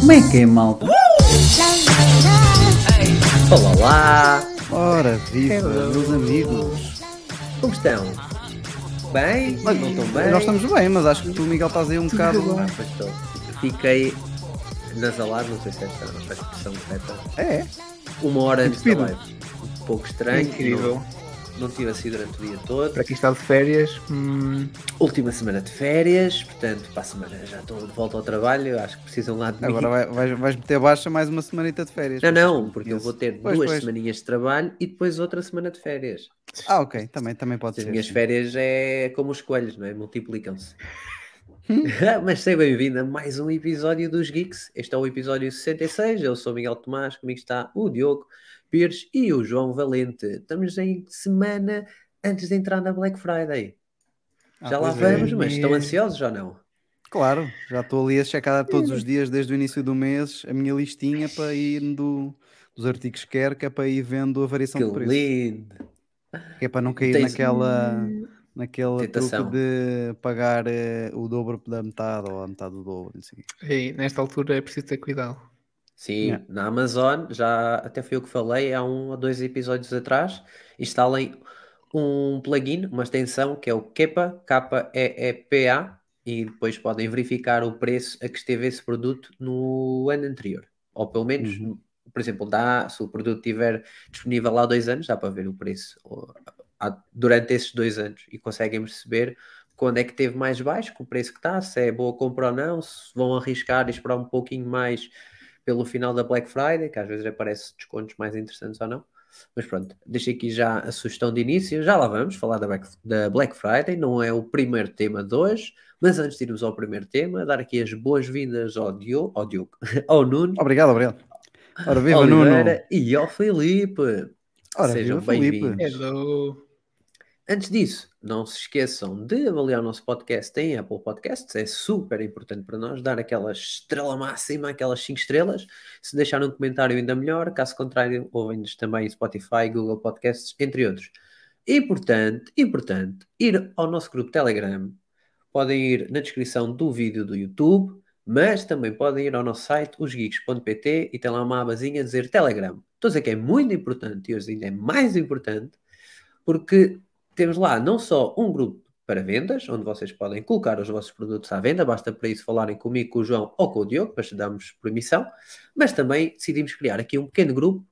Como é que é, malta? Olá lá! Ora, viva, meus amigos. Como estão? Bem? Não estão bem? Nós estamos bem, mas acho que tu, Miguel, estás aí um bocado. Ah, pois estou. Fiquei nasalado, não sei se esta é a expressão correta. É, Uma hora antes da live. Um pouco estranho. Incrível. Não, não tive assim durante o dia todo. Para quem está de férias, hum, Última semana de férias, portanto, para a semana já estou de volta ao trabalho. Acho que precisam lá de mim. agora vai- vais, vais meter baixa mais uma semanita de férias. Não, não, porque eu vou ter Pois, duas pois. semaninhas de trabalho e depois outra semana de férias. Ah, ok, também, também pode As ser. minhas sim. férias é como os coelhos, não é? Multiplicam-se. Mas seja bem-vindo a mais um episódio dos Geeks. Este é o episódio 66. Eu sou o Miguel Tomás, comigo está o Diogo Pires e o João Valente. Estamos em semana antes de entrar na Black Friday. Ah, Já lá pois é. vamos, mas estão ansiosos ou não? Claro, já estou ali a checar todos os dias, desde o início do mês, a minha listinha para ir do, dos artigos que quero, que é para ir vendo a variação Que de preço. lindo! Que é para não cair Tens- naquela, naquele Tentação. truque de pagar eh, o dobro da metade ou a metade do dobro. O quê. e nesta altura é preciso ter cuidado. Sim, Yeah. na Amazon, já até foi eu que falei há um ou dois episódios atrás, instalem um plugin, uma extensão que é o Kepa, K-E-E-P-A, e depois podem verificar o preço a que esteve esse produto no ano anterior. Ou pelo menos, por exemplo, dá, se o produto estiver disponível há dois anos, dá para ver o preço durante esses dois anos e conseguem perceber quando é que teve mais baixo, o preço que está, se é boa compra ou não, se vão arriscar e esperar um pouquinho mais pelo final da Black Friday, que às vezes aparece descontos mais interessantes ou não. Mas pronto, deixei aqui já a sugestão de início. Já lá vamos falar da Black, da Black Friday, não é o primeiro tema de hoje, mas antes de irmos ao primeiro tema, dar aqui as boas-vindas ao Diogo, ao, Diogo, ao Nuno, Obrigado, obrigado. Ora, viva Oliveira Nuno. e ao Felipe. Ora, Sejam bem-vindos. Hello! Antes disso, não se esqueçam de avaliar o nosso podcast em Apple Podcasts, é super importante para nós, dar aquela estrela máxima, aquelas 5 estrelas. Se deixar um comentário ainda melhor, caso contrário, ouvem-nos também Spotify, Google Podcasts, entre outros. Importante, importante, ir ao nosso grupo Telegram. Podem ir na descrição do vídeo do YouTube, mas também podem ir ao nosso site, osgeeks.pt, e tem lá uma abazinha a dizer Telegram. Estou a dizer que é muito importante, e hoje ainda é mais importante, porque temos lá não só um grupo para vendas, onde vocês podem colocar os vossos produtos à venda, basta para isso falarem comigo, com o João ou com o Diogo, para darmos permissão, mas também decidimos criar aqui um pequeno grupo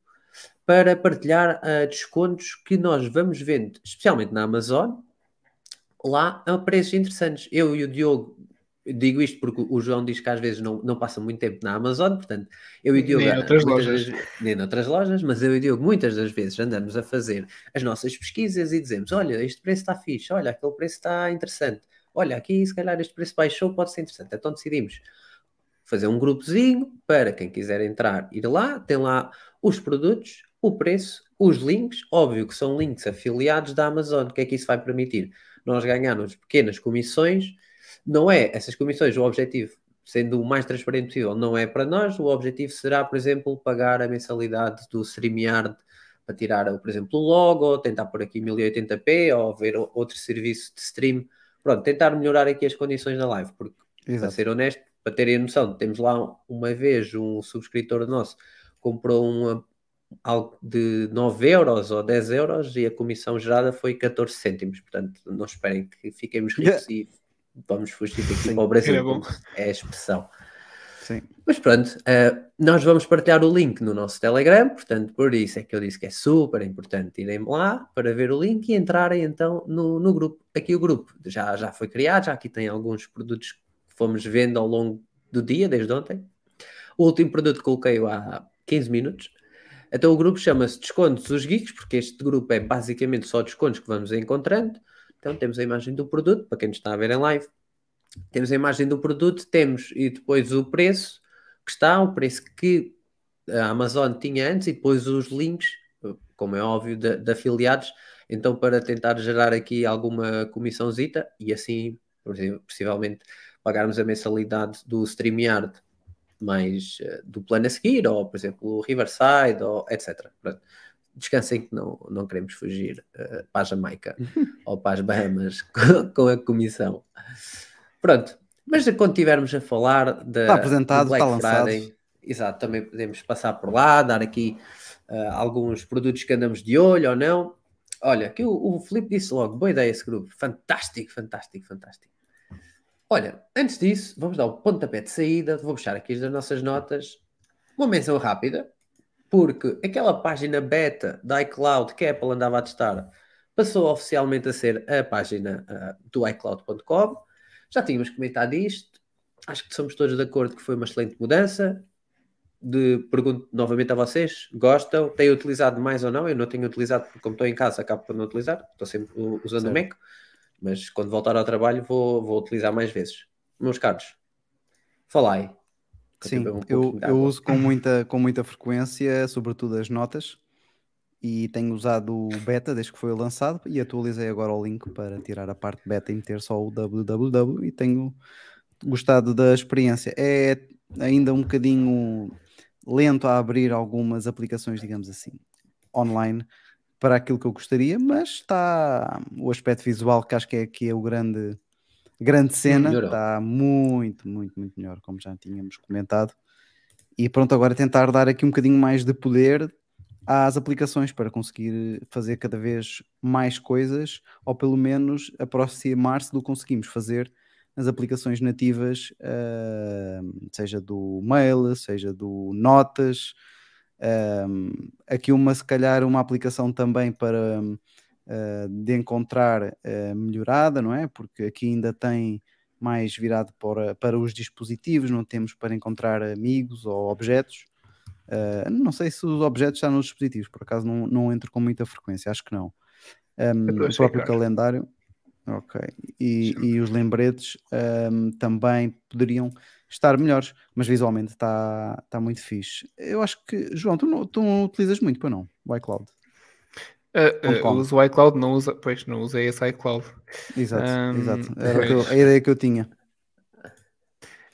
para partilhar ah, descontos que nós vamos vendo, especialmente na Amazon, lá a preços interessantes. Eu e o Diogo, digo isto porque o João diz que às vezes não, não passa muito tempo na Amazon, portanto, eu e o Diogo. Nem noutras lojas. vezes- nem noutras lojas, mas eu e o Diogo muitas das vezes andamos a fazer as nossas pesquisas e dizemos: olha, este preço está fixe, olha, aquele preço está interessante, olha, aqui se calhar este preço baixou, pode ser interessante. Então decidimos fazer um grupozinho para quem quiser entrar, ir lá, tem lá os produtos, o preço, os links, óbvio que são links afiliados da Amazon, o que é que isso vai permitir? Nós ganharmos pequenas comissões, não é essas comissões o objetivo, sendo o mais transparente possível, não é para nós, o objetivo será, por exemplo, pagar a mensalidade do StreamYard para tirar, por exemplo, o logo, tentar pôr aqui 1080p ou ver outro serviço de stream, pronto, tentar melhorar aqui as condições da live, porque para Exato. ser honesto, para terem a noção, temos lá uma vez um subscritor nosso comprou uma, algo de 9 euros ou 10 euros e a comissão gerada foi 14 cêntimos. Portanto, não esperem que fiquemos ricos e vamos fugir daqui Sim, para o Brasil, como é a expressão. Sim. Mas pronto, eh, nós vamos partilhar o link no nosso Telegram, portanto, por isso é que eu disse que é super importante irem lá para ver o link e entrarem então no, no grupo. Aqui o grupo já, já foi criado, já aqui tem alguns produtos que fomos vendo ao longo do dia, desde ontem. O último produto que coloquei há 15 minutos. Então o grupo chama-se Descontos dos Geeks, porque este grupo é basicamente só descontos que vamos encontrando. Então temos a imagem do produto, para quem está a ver em live. Temos a imagem do produto, temos e depois o preço que está, o preço que a Amazon tinha antes e depois os links, como é óbvio, de, de afiliados. Então, para tentar gerar aqui alguma comissãozita e assim, possivelmente, pagarmos a mensalidade do StreamYard mais eh, do plano a seguir, ou por exemplo o Riverside, ou etc. Pronto. Descansem que não, não queremos fugir eh, para a Jamaica ou para as Bahamas com, com a comissão. Pronto, mas quando estivermos a falar da, Está apresentado, do Black está lançado. Friday, exato, também podemos passar por lá, dar aqui ah, alguns produtos que andamos de olho ou não. Olha, que o, o Filipe disse logo, boa ideia esse grupo, fantástico, fantástico, fantástico. Olha, antes disso, vamos dar o pontapé de saída, vou puxar aqui as nossas notas, uma menção rápida, porque aquela página beta da iCloud que a Apple andava a testar passou oficialmente a ser a página ah, do iCloud.com. Já tínhamos comentado isto, acho que somos todos de acordo que foi uma excelente mudança. De, pergunto novamente a vocês: gostam? Têm utilizado mais ou não? Eu não tenho utilizado porque, como estou em casa, acabo por não utilizar. Estou sempre uh, usando o Certo. Mac, mas quando voltar ao trabalho vou, vou utilizar mais vezes. Meus caros, falai. Sim, um eu, eu uso com muita, com muita frequência, sobretudo as notas, e tenho usado o beta desde que foi lançado e atualizei agora o link para tirar a parte beta e meter só o www e tenho gostado da experiência. É ainda um bocadinho lento a abrir algumas aplicações, digamos assim, online para aquilo que eu gostaria, mas está o aspecto visual que acho que é aqui é o grande grande cena, Melhorou. está muito, muito, muito melhor, como já tínhamos comentado. E pronto, agora tentar dar aqui um bocadinho mais de poder às aplicações para conseguir fazer cada vez mais coisas, ou pelo menos aproximar-se do que conseguimos fazer nas aplicações nativas, ah, seja do mail, seja do notas. Um, aqui uma, se calhar, uma aplicação também para uh, de encontrar uh, melhorada, não é? Porque aqui ainda tem mais virado para, para os dispositivos, não temos para encontrar amigos ou objetos. Uh, não sei se os objetos estão nos dispositivos, por acaso não, não entro com muita frequência, acho que não. Um, estou a o próprio calendário, ok. E, e os lembretes um, também poderiam estar melhores, mas visualmente está tá muito fixe. Eu acho que, João, tu não, tu não utilizas muito para não, o iCloud. Uh, uh, uso o iCloud, não usa, pois não usei esse iCloud. Exato, Um, exato. Era eu- a ideia que eu tinha.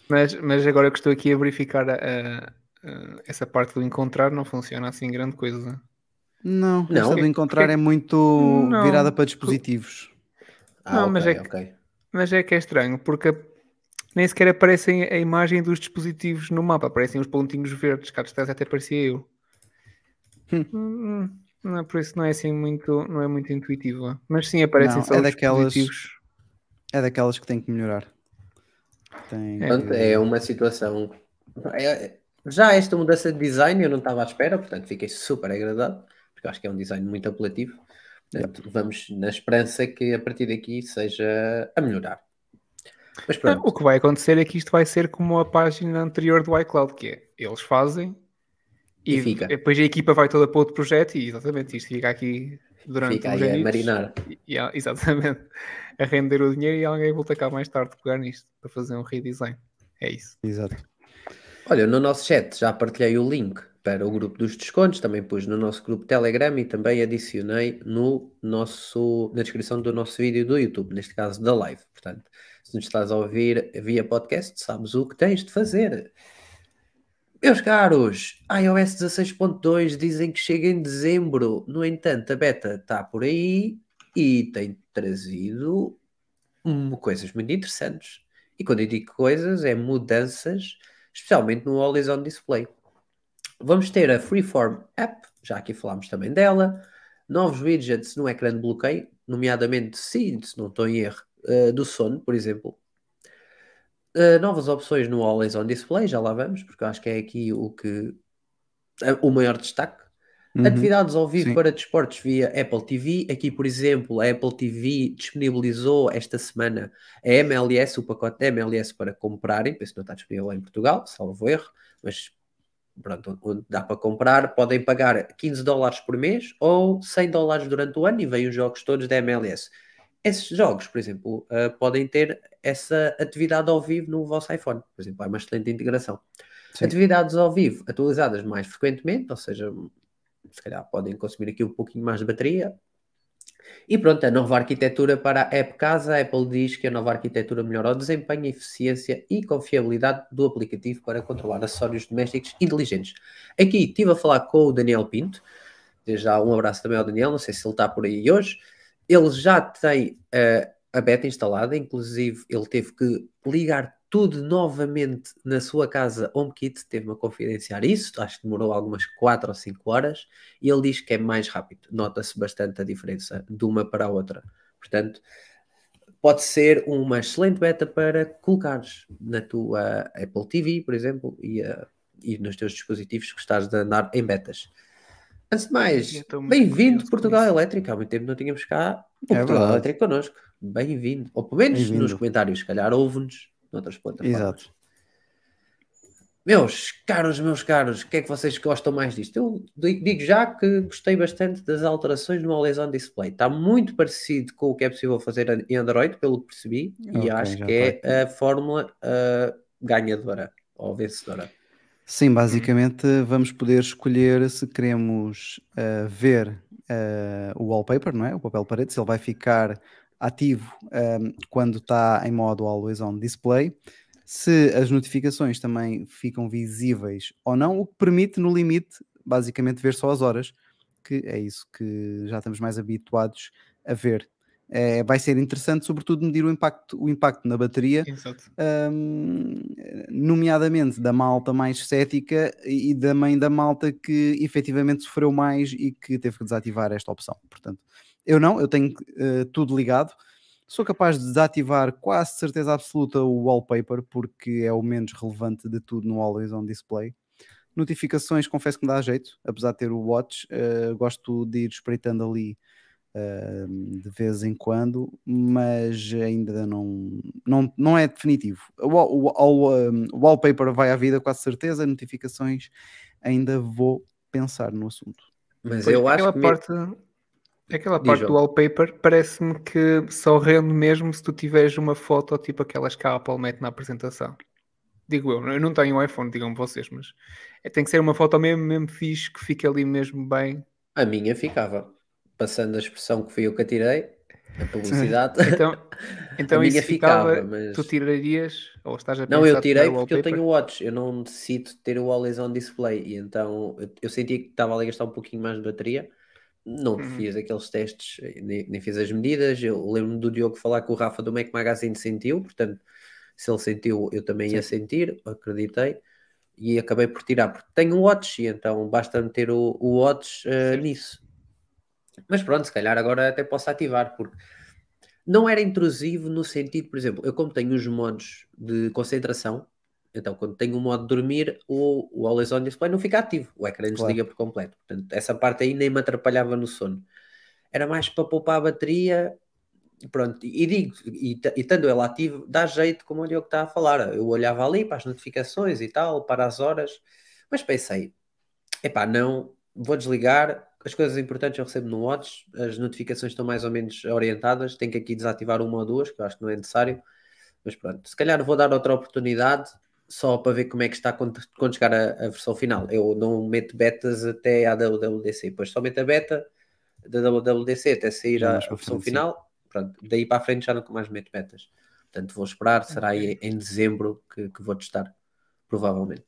Mas, mas agora que estou aqui a verificar a- a- a- essa parte do encontrar, não funciona assim grande coisa. Não, Não? essa do encontrar Porque- é muito Não, virada para dispositivos. Ah, Não, ok, mas é que- ok. Mas é que é estranho, porque nem sequer aparecem a imagem dos dispositivos no mapa, aparecem os pontinhos verdes, cá distância até parecia eu. Hum. Hum, Não, por isso não é assim muito, não é muito intuitiva. Mas sim, aparecem Não, só é os daquelas- dispositivos. É daquelas que tem que melhorar. Tem Portanto, que- é uma situação. é- já esta mudança de design eu não estava à espera, portanto fiquei super agradado, porque acho que é um design muito apelativo. Portanto, vamos na esperança que a partir daqui seja a melhorar. Mas pronto, O que vai acontecer é que isto vai ser como a página anterior do iCloud, que é eles fazem E e, fica. depois a equipa vai toda para outro projeto e exatamente isto fica aqui durante fica uns aí a anitos. marinar. E, e exatamente. A render o dinheiro e alguém volta cá mais tarde pegar nisto para fazer um redesign. É isso. Exato. Olha, no nosso chat já partilhei o link para o grupo dos descontos, também pus no nosso grupo Telegram e também adicionei no nosso, na descrição do nosso vídeo do YouTube, neste caso da live. Portanto, se nos estás a ouvir via podcast, sabes o que tens de fazer. Meus caros, iOS 16.2 dizem que chega em dezembro. No entanto, a beta está por aí e tem trazido hum, coisas muito interessantes. E quando eu digo coisas, é mudanças, especialmente no Always On Display. Vamos ter a Freeform App, já aqui falámos também dela, novos widgets no ecrã de bloqueio, nomeadamente, se não estou em erro, eh, do sono, por exemplo. Uh, novas opções no Always On Display, já lá vamos, porque eu acho que é aqui o que eh, o maior destaque. Uhum. Atividades ao vivo sim. para desportos via Apple TV. Aqui, por exemplo, a Apple TV disponibilizou esta semana a MLS, o pacote da MLS para comprarem. Penso que não está disponível em Portugal, salvo erro, mas pronto, onde dá para comprar. Podem pagar 15 dólares por mês ou 100 dólares durante o ano e vêm os jogos todos da MLS. Esses jogos, por exemplo, uh, podem ter essa atividade ao vivo no vosso iPhone. Por exemplo, é uma excelente integração. Sim. Atividades ao vivo atualizadas mais frequentemente, ou seja, se calhar podem consumir aqui um pouquinho mais de bateria. E pronto, a nova arquitetura para a App Casa, a Apple diz que a nova arquitetura melhora o desempenho, eficiência e confiabilidade do aplicativo para controlar acessórios domésticos inteligentes. Aqui estive a falar com o Daniel Pinto, desde já um abraço também ao Daniel, não sei se ele está por aí hoje. Ele já tem uh, a beta instalada, inclusive ele teve que ligar tudo novamente na sua casa HomeKit, teve-me a confidenciar isso, acho que demorou algumas 4 ou 5 horas, e ele diz que é mais rápido, nota-se bastante a diferença de uma para a outra. Portanto, pode ser uma excelente beta para colocares na tua Apple TV, por exemplo, e, uh, e nos teus dispositivos que estás de andar em betas. Antes de mais, bem-vindo Portugal Elétrico. Há muito tempo não tínhamos cá o É Portugal verdade. Elétrico connosco. Bem-vindo. Ou pelo menos nos comentários, se calhar ouve-nos noutras plataformas. Exato. Meus caros, meus caros, o que é que vocês gostam mais disto? Eu di- digo já que gostei bastante das alterações no Always On Display. Está muito parecido com o que é possível fazer em Android, pelo que percebi, Ok, e acho que é a fórmula ah, ganhadora ou vencedora. Sim, basicamente vamos poder escolher se queremos uh, ver uh, o wallpaper, não é? O papel parede, se ele vai ficar ativo um, quando está em modo Always On Display, se as notificações também ficam visíveis ou não, o que permite, no limite, basicamente ver só as horas, que é isso que já estamos mais habituados a ver. É, vai ser interessante, sobretudo, medir o impacto, o impacto na bateria hum, nomeadamente da malta mais cética e também da malta que efetivamente sofreu mais e que teve que desativar esta opção. Portanto, eu não, eu tenho eh, tudo ligado. Sou capaz de desativar quase certeza absoluta o wallpaper, porque é o menos relevante de tudo no Always On Display. Notificações, confesso que me dá jeito, apesar de ter o Watch, eh, gosto de ir espreitando ali eh, de vez em quando, mas ainda não, não, não é definitivo. O, o, um, o wallpaper vai à vida, quase certeza, notificações ainda vou pensar no assunto. Mas Pois, eu acho aquela que. me- parte, aquela parte João. do wallpaper parece-me que só rende mesmo se tu tiveres uma foto tipo aquelas que a Apple mete na apresentação. Digo eu, eu não tenho um iPhone, digam vocês, mas é, tem que ser uma foto mesmo, mesmo fixe que fique ali mesmo bem. A minha ficava. Passando a expressão que fui eu que a tirei, a publicidade. Então, então a isso ficava, ficava, mas. tu tirarias, ou estás a Não, eu tirei o porque eu tenho o Watch, eu não decido ter o Always On Display e então eu, eu senti que estava ali a gastar um pouquinho mais de bateria. Não Uhum. fiz aqueles testes, nem, nem fiz as medidas. Eu lembro-me do Diogo falar que o Rafa do Mac Magazine sentiu, portanto, se ele sentiu, eu também ia sentir, acreditei. E acabei por tirar, porque tenho um Watch e então basta meter o, o Watch Certo. nisso. Mas pronto, se calhar agora até posso ativar, porque não era intrusivo no sentido, por exemplo, eu como tenho os modos de concentração, então quando tenho o modo de dormir, o, o Always On Display não fica ativo, o ecrã desliga por completo. Portanto, essa parte aí nem me atrapalhava no sono. Era mais para poupar a bateria, pronto, e digo, e, e estando ele ativo, dá jeito, como o Diogo está a falar. Eu olhava ali para as notificações e tal, para as horas, mas pensei, epá, não, vou desligar, as coisas importantes eu recebo no Watch, as notificações estão mais ou menos orientadas, tenho que aqui desativar uma ou duas, que eu acho que não é necessário, mas pronto, se calhar vou dar outra oportunidade, só para ver como é que está quando, quando chegar a, a versão final. Eu não meto betas até à WWDC, depois só meto a beta da WWDC até sair a, a versão final, pronto, daí para a frente já nunca mais meto betas. Portanto, vou esperar, será aí em dezembro que, que vou testar, provavelmente.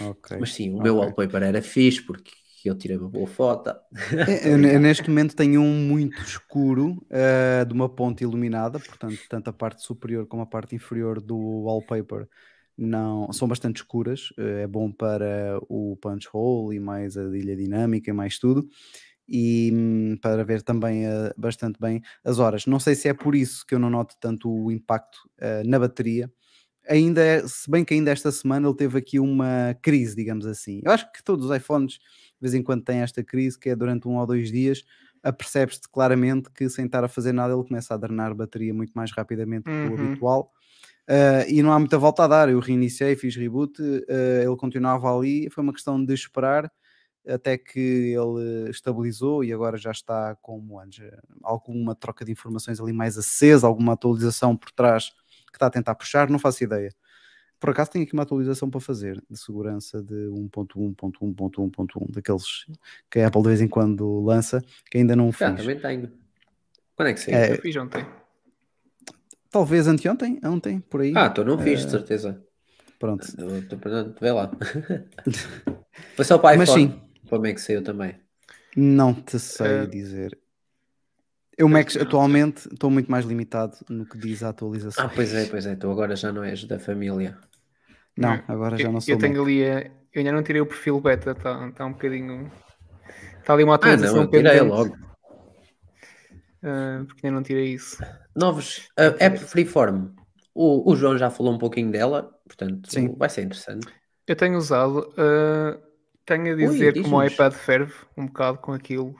Ok. Mas sim, o meu ok. wallpaper era fixe porque eu tirei uma boa foto. É, Eu, neste momento tenho um muito escuro eh, de uma ponte iluminada, portanto, tanto a parte superior como a parte inferior do wallpaper não, são bastante escuras. eh, é bom para o punch hole e mais a ilha dinâmica e mais tudo. E hum, para ver também eh, bastante bem as horas. Não sei se é por isso que eu não noto tanto o impacto na bateria. Ainda, é- se bem que ainda esta semana ele teve aqui uma crise, digamos assim. Eu acho que todos os iPhones de vez em quando têm esta crise, que é durante um ou dois dias, apercebes-te claramente que sem estar a fazer nada ele começa a drenar bateria muito mais rapidamente do que o Uhum. habitual. Uh, e não há muita volta a dar. Eu reiniciei, fiz reboot, uh, ele continuava ali. Foi uma questão de esperar até que ele estabilizou e agora já está como antes. Alguma troca de informações ali mais acesa, alguma atualização por trás que está a tentar puxar, não faço ideia. Por acaso tenho aqui uma atualização para fazer de segurança de 1.1.1.1.1, daqueles que a Apple de vez em quando lança, que ainda não Já, fiz. também tenho. Quando é que saiu? É, Eu fiz ontem. Talvez anteontem, ontem, por aí. Ah, tu não fiz, de certeza. Pronto. Eu tô perdendo, Vê lá. Foi só para Mas iPhone. sim. Como é que saiu também? Não te sei Eh, dizer. Eu, Mac, não. atualmente, estou muito mais limitado no que diz a atualização. Ah, pois é, pois é. Tu agora já não és da família. Não, agora já Eu, não sou eu tenho ali, a- eu ainda não tirei o perfil beta, está tá um bocadinho. Está ali uma Ah, atualização não, eu tirei pendente, logo. ah, porque ainda não tirei isso. Novos. A App Freeform. O, o João já falou um pouquinho dela, portanto Sim. vai ser interessante. Eu tenho usado, ah, tenho a dizer que o meu diz-nos. iPad ferve um bocado com aquilo.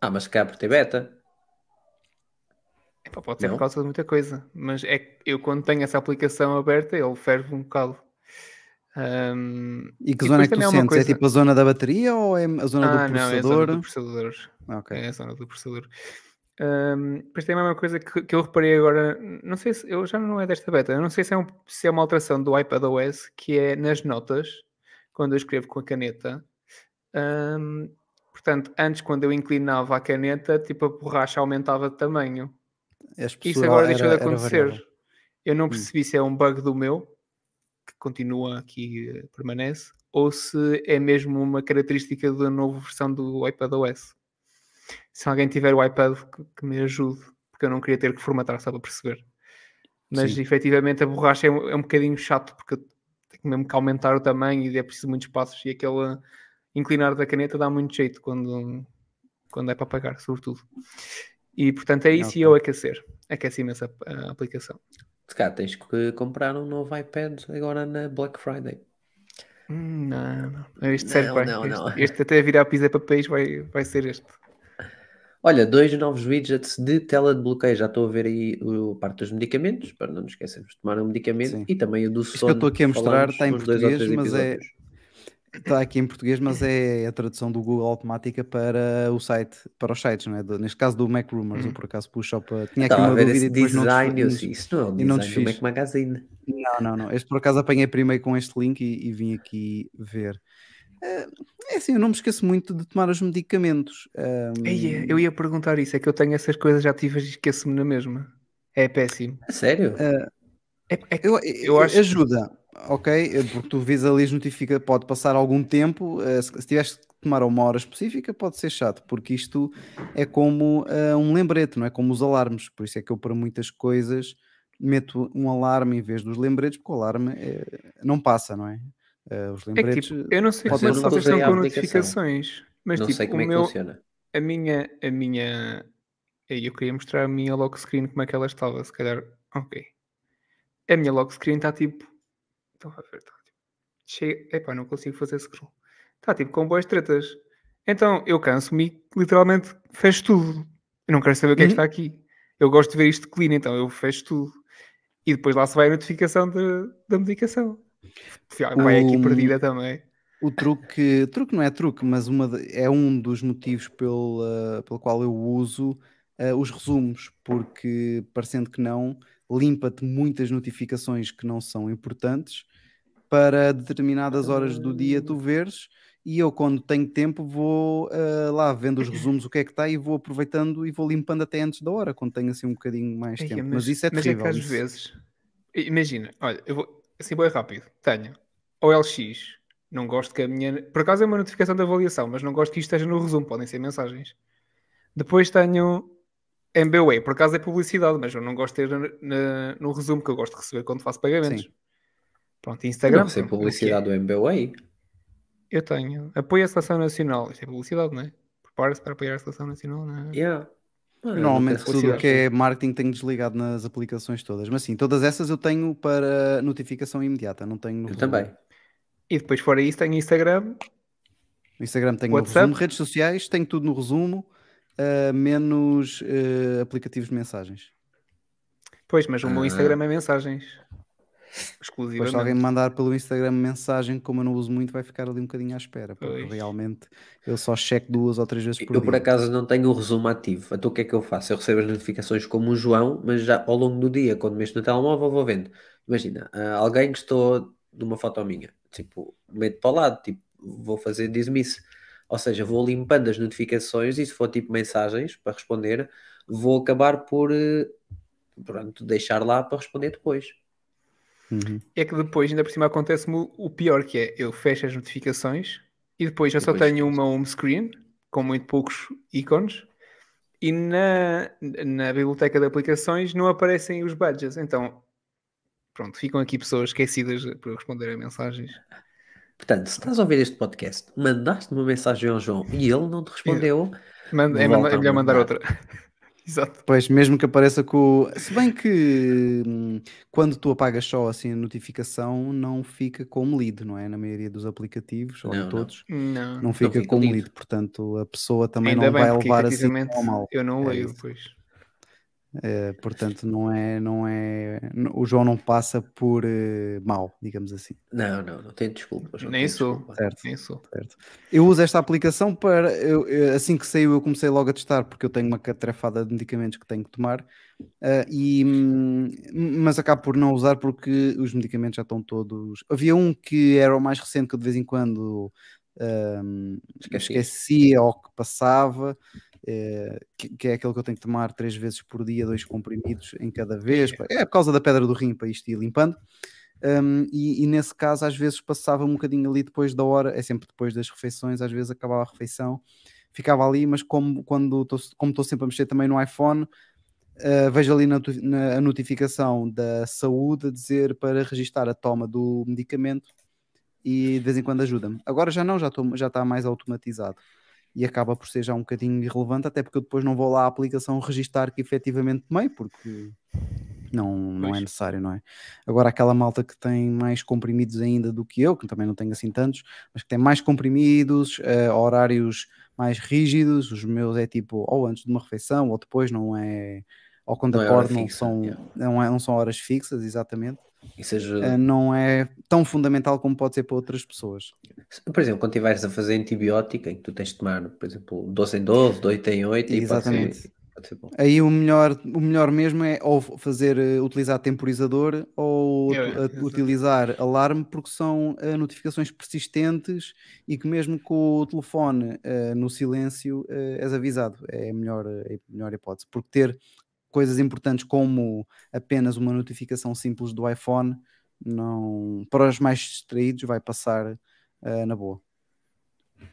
Ah, mas cá por ter beta. Epá, pode ser Não? por causa de muita coisa, mas é que eu quando tenho essa aplicação aberta, ele ferve um bocado. Ahm, E que E zona é que tu sentes? É coisa- tipo a zona da bateria ou é a zona ah, do não, é a zona processador? do processador. Ok. É a zona do processador. Depois tem a mesma coisa que, que eu reparei agora, não sei se, eu já não é desta beta, eu não sei se é, um- se é uma alteração do iPadOS, que é nas notas, quando eu escrevo com a caneta. ahm, portanto, antes quando eu inclinava a caneta, tipo a borracha aumentava de tamanho. Isso agora deixou de era- era acontecer. Eu Hum. não percebi se é um bug do meu, continua aqui, eh, permanece, ou se é mesmo uma característica da nova versão do iPadOS. Se alguém tiver o iPad, que, me ajude, porque eu não queria ter que formatar só para perceber. Mas Sim. efetivamente a borracha é um, é um bocadinho chato, porque tenho mesmo que aumentar o tamanho e é preciso muitos passos e aquele inclinar da caneta dá muito jeito quando, quando é para apagar, sobretudo. E portanto é isso e Ok. eu aquecer. Aquece imenso a, a aplicação. Se tens que comprar um novo iPad agora na Black Friday. Hum, Não, não. Este serve Não, não, este, não. este até virar pizza papéis vai, vai ser este. Olha, dois novos widgets de tela de bloqueio. Já estou a ver aí o a parte dos medicamentos, para não nos esquecermos de tomar um medicamento. Sim. E também o do que eu sono. estou aqui a mostrar está em português, mas é-. Está aqui em português, mas é a tradução do Google automática para o site, para os sites, não é? Do- neste caso do Mac Rumors, eu por acaso só para. Tinha aqui Estava a uma ver dúvida esse e não design. Eu desfiz- isso não é não design do. Mac Magazine. Não, não, não. Este por acaso apanhei primeiro com este link e, e vim aqui ver. Eh, É assim, eu não me esqueço muito de tomar os medicamentos. Ei, eu ia perguntar isso, é que eu tenho essas coisas ativas e esqueço-me na mesma. É péssimo. A sério? É, é que Eu, eu acho- Ajuda, ok? Porque tu vês ali as notifica, pode passar algum tempo. eh, Se, se tiveres que tomar uma hora específica, pode ser chato, porque isto é como eh, um lembrete, não é? Como os alarmes. Por isso é que eu, para muitas coisas, meto um alarme em vez dos lembretes, porque o alarme eh, não passa, não é? Eh, os é que, lembretes. tipo, eu não sei é nunca vocês estão com notificações. Mas não tipo, sei como o é que meu, funciona. a minha, a minha. Eu queria mostrar a minha lock screen como é que ela estava, se calhar. Ok. A minha lock screen está tipo. Estão a ver, está tipo. Chega... Epá, não consigo fazer scroll. Está tipo com boas tretas. Então eu canso-me literalmente fecho tudo. Eu não quero saber o que é que Uhum. está aqui. Eu gosto de ver isto clean, então eu fecho tudo. E depois lá se vai a notificação de- da medicação. Vai aqui perdida também. O truque, truque não é truque, mas uma é um dos motivos pelo, ah, pelo qual eu uso ah, os resumos, porque parecendo que não, limpa-te muitas notificações que não são importantes para determinadas horas do dia tu veres. E eu, quando tenho tempo, vou ah, lá vendo os resumos, o que é que está, e vou aproveitando e vou limpando até antes da hora, quando tenho assim um bocadinho mais Eia, tempo. Mas, isso é mas terrível. que às isso. vezes, imagina, olha, eu vou assim bem rápido. Tenho OLX, não gosto que a minha. Por acaso é uma notificação de avaliação, mas não gosto que isto esteja no resumo, podem ser mensagens. Depois tenho MBWay, por acaso é publicidade, mas eu não gosto de ter na- na- no resumo, que eu gosto de receber quando faço pagamentos. Sim. Pronto, Instagram. não pronto, é publicidade do MBWay. Eu tenho. Apoio a Seleção Nacional. Isto é publicidade, não é? Prepara-se para apoiar a Seleção Nacional. Não é? Yeah. Ah, Normalmente tudo o que é marketing tenho desligado nas aplicações todas, mas sim, todas essas eu tenho para notificação imediata, não tenho no Eu resumo. também. E depois, fora isso, tenho Instagram. No Instagram tenho no WhatsApp? resumo, redes sociais, tenho tudo no resumo, ah, menos ah, aplicativos de mensagens. Pois, mas o meu Ah. Instagram é mensagens. Depois se exclusivamente. alguém me mandar pelo Instagram mensagem, como eu não uso muito, vai ficar ali um bocadinho à espera, porque Pois. realmente eu só checo duas ou três vezes por Eu, dia. por acaso, não tenho o resumo ativo. Então, o que é que eu faço? Eu recebo as notificações como o João, mas já ao longo do dia, quando mexo no telemóvel, vou vendo. Imagina, ah, alguém gostou de uma foto minha, tipo, meto para o lado, tipo, vou fazer dismiss. Ou seja, vou limpando as notificações e se for tipo mensagens para responder, vou acabar por eh, pronto, deixar lá para responder depois. Uhum. É que depois, ainda por cima, acontece-me o- pior, que é eu fecho as notificações e depois eu só Depois tenho esquece. uma home screen com muito poucos ícones e na, na biblioteca de aplicações não aparecem os badges. Então, pronto, ficam aqui pessoas esquecidas para responder a mensagens. Portanto, se estás a ouvir este podcast, mandaste uma mensagem ao João e ele não te respondeu, Manda- é, manda- é melhor mandar mandar. outra. Exato. Pois, mesmo que apareça com. o- Se bem que hum, quando tu apagas só assim a notificação, não fica como lead, não é? Na maioria dos aplicativos, ou Não, em não. todos, Não. não fica como lead. lead. Portanto, a pessoa também Ainda não bem, vai levar assim ao mal. eu não É leio isso. depois. É, portanto, não é, não é. O João não passa por eh, mal, digamos assim. não, não, não tenho desculpa. João, Nem tenho sou. desculpa. Certo. Nem sou. Certo. Eu uso esta aplicação para. eu- eu- assim que saiu, eu comecei logo a testar, porque eu tenho uma catrafada de medicamentos que tenho que tomar, ah, e, hum, mas acabo por não usar porque os medicamentos já estão todos. Havia um que era o mais recente que eu de vez em quando Esqueci. esquecia ou que passava. Que, que é aquele que eu tenho que tomar três vezes por dia, dois comprimidos em cada vez. É por causa da pedra do rim para isto ir limpando. Um, e, e nesse caso, às vezes passava um bocadinho ali depois da hora, é sempre depois das refeições, às vezes acabava a refeição, ficava ali, mas como quando estou como estou sempre a mexer também no iPhone, uh, vejo ali na, na- a notificação da saúde a dizer para registar a toma do medicamento e de vez em quando ajuda-me. Agora já não, já já está mais automatizado e acaba por ser já um bocadinho irrelevante, até porque eu depois não vou lá à aplicação registar que efetivamente tomei, porque não, não é necessário, não é? Agora, aquela malta que tem mais comprimidos ainda do que eu, que também não tenho assim tantos, mas que tem mais comprimidos, eh, horários mais rígidos, os meus é tipo ou antes de uma refeição ou depois, não é? Ou quando Não é acordo, não, fixa, são, yeah. não, é- não são horas fixas, exatamente. Ajuda. Eh, não é tão fundamental como pode ser para outras pessoas. Por exemplo, quando estiveres a fazer antibiótico, em que tu tens de tomar, por exemplo, 12 em 12, 8 em 8, e pode ser, Exatamente. pode ser bom. Aí o melhor, o melhor mesmo é ou fazer eh, utilizar temporizador ou É, a- utilizar alarme porque são eh, notificações persistentes e que mesmo com o telefone eh, no silêncio eh, és avisado. É a melhor, eh, a melhor hipótese. Porque ter coisas importantes como apenas uma notificação simples do iPhone não para os mais distraídos vai passar eh, na boa.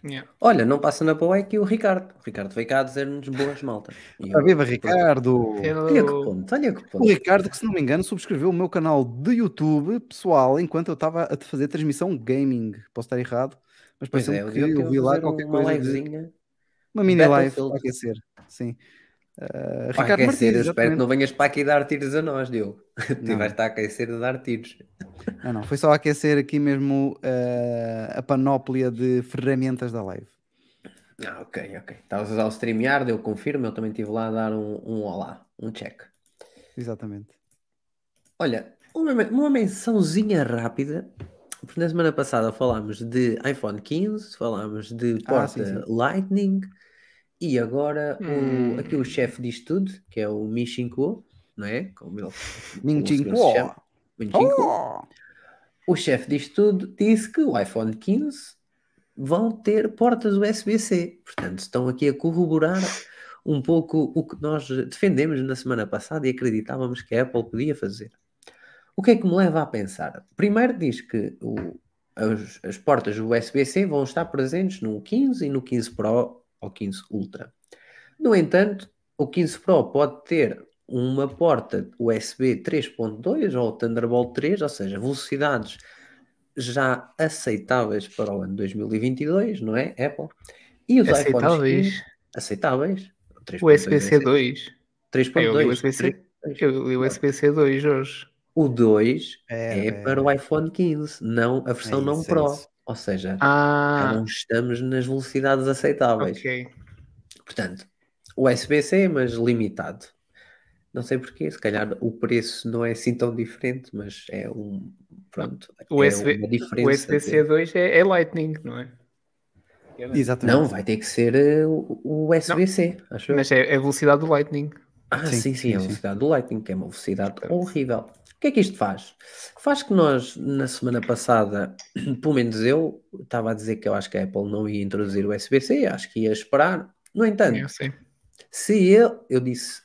Yeah. Olha, não passa na boa é aqui o Ricardo. O Ricardo veio cá dizer-nos boas malta. Eu- Ah, viva Ricardo! Olha que ponto, olha que O ponto. Ricardo, que se não me engano, subscreveu o meu canal de YouTube pessoal enquanto eu estava a fazer transmissão gaming. Posso estar errado, mas Pois parece é, o que eu teve vi lá qualquer uma coisa. de- livezinha. uma mini live para aquecer. Sim. Uh, Ricardo aquecer, Martins, eu espero que exatamente. não venhas para aqui dar tiros a nós, Diogo. Não. Tiveste a aquecer a dar tiros. Não, não, foi só aquecer aqui mesmo uh, a panóplia de ferramentas da live. Ah, ok, ok. Estavas a usar o StreamYard, eu confirmo, eu também estive lá a dar um, um olá, um check. Exatamente. Olha, uma, uma mençãozinha rápida, porque na semana passada falámos de iPhone 15, falámos de Ah, porta sim, sim. Lightning e agora o- Hum. aqui o chefe disto tudo, que é o Mi 5, não é? Como ele, Ming como o senhor Ching se chama. Mi 5. Oh! O chefe disto tudo disse que o iPhone 15 vão ter portas USB-C. Portanto, estão aqui a corroborar um pouco o que nós defendemos na semana passada e acreditávamos que a Apple podia fazer. O que é que me leva a pensar? Primeiro diz que o- as, as portas USB-C vão estar presentes no 15 e no 15 Pro ou 15 Ultra. No entanto, o 15 Pro pode ter uma porta USB 3.2 ou Thunderbolt 3, ou seja, velocidades já aceitáveis para o ano 2022, não é, Apple? E os iPhones 15 Aceitáveis. aceitáveis. 3.2 USB-C 2. 3.2. Eu li li USB-C 2 hoje. O 2 É, é para o iPhone 15, não a versão É não é Pro. Ou seja, Ah, não estamos nas velocidades aceitáveis. ok. Portanto, USB-C, mas limitado. Não sei porquê, se calhar o preço não é assim tão diferente, mas é um. Pronto. O, é o diferença. USB-C 2 é, é Lightning, não é? Exatamente. Não, vai ter que ser eh, o o USB-C, acho. Mas é, é a velocidade do Lightning. Ah, Sim, sim, sim, sim, a sim. velocidade do Lightning, que é uma velocidade horrível. O que é que isto faz? Faz que nós, na semana passada, pelo menos eu, estava a dizer que eu acho que a Apple não ia introduzir o USB-C, acho que ia esperar. No entanto, Eu sei. se ele, eu disse,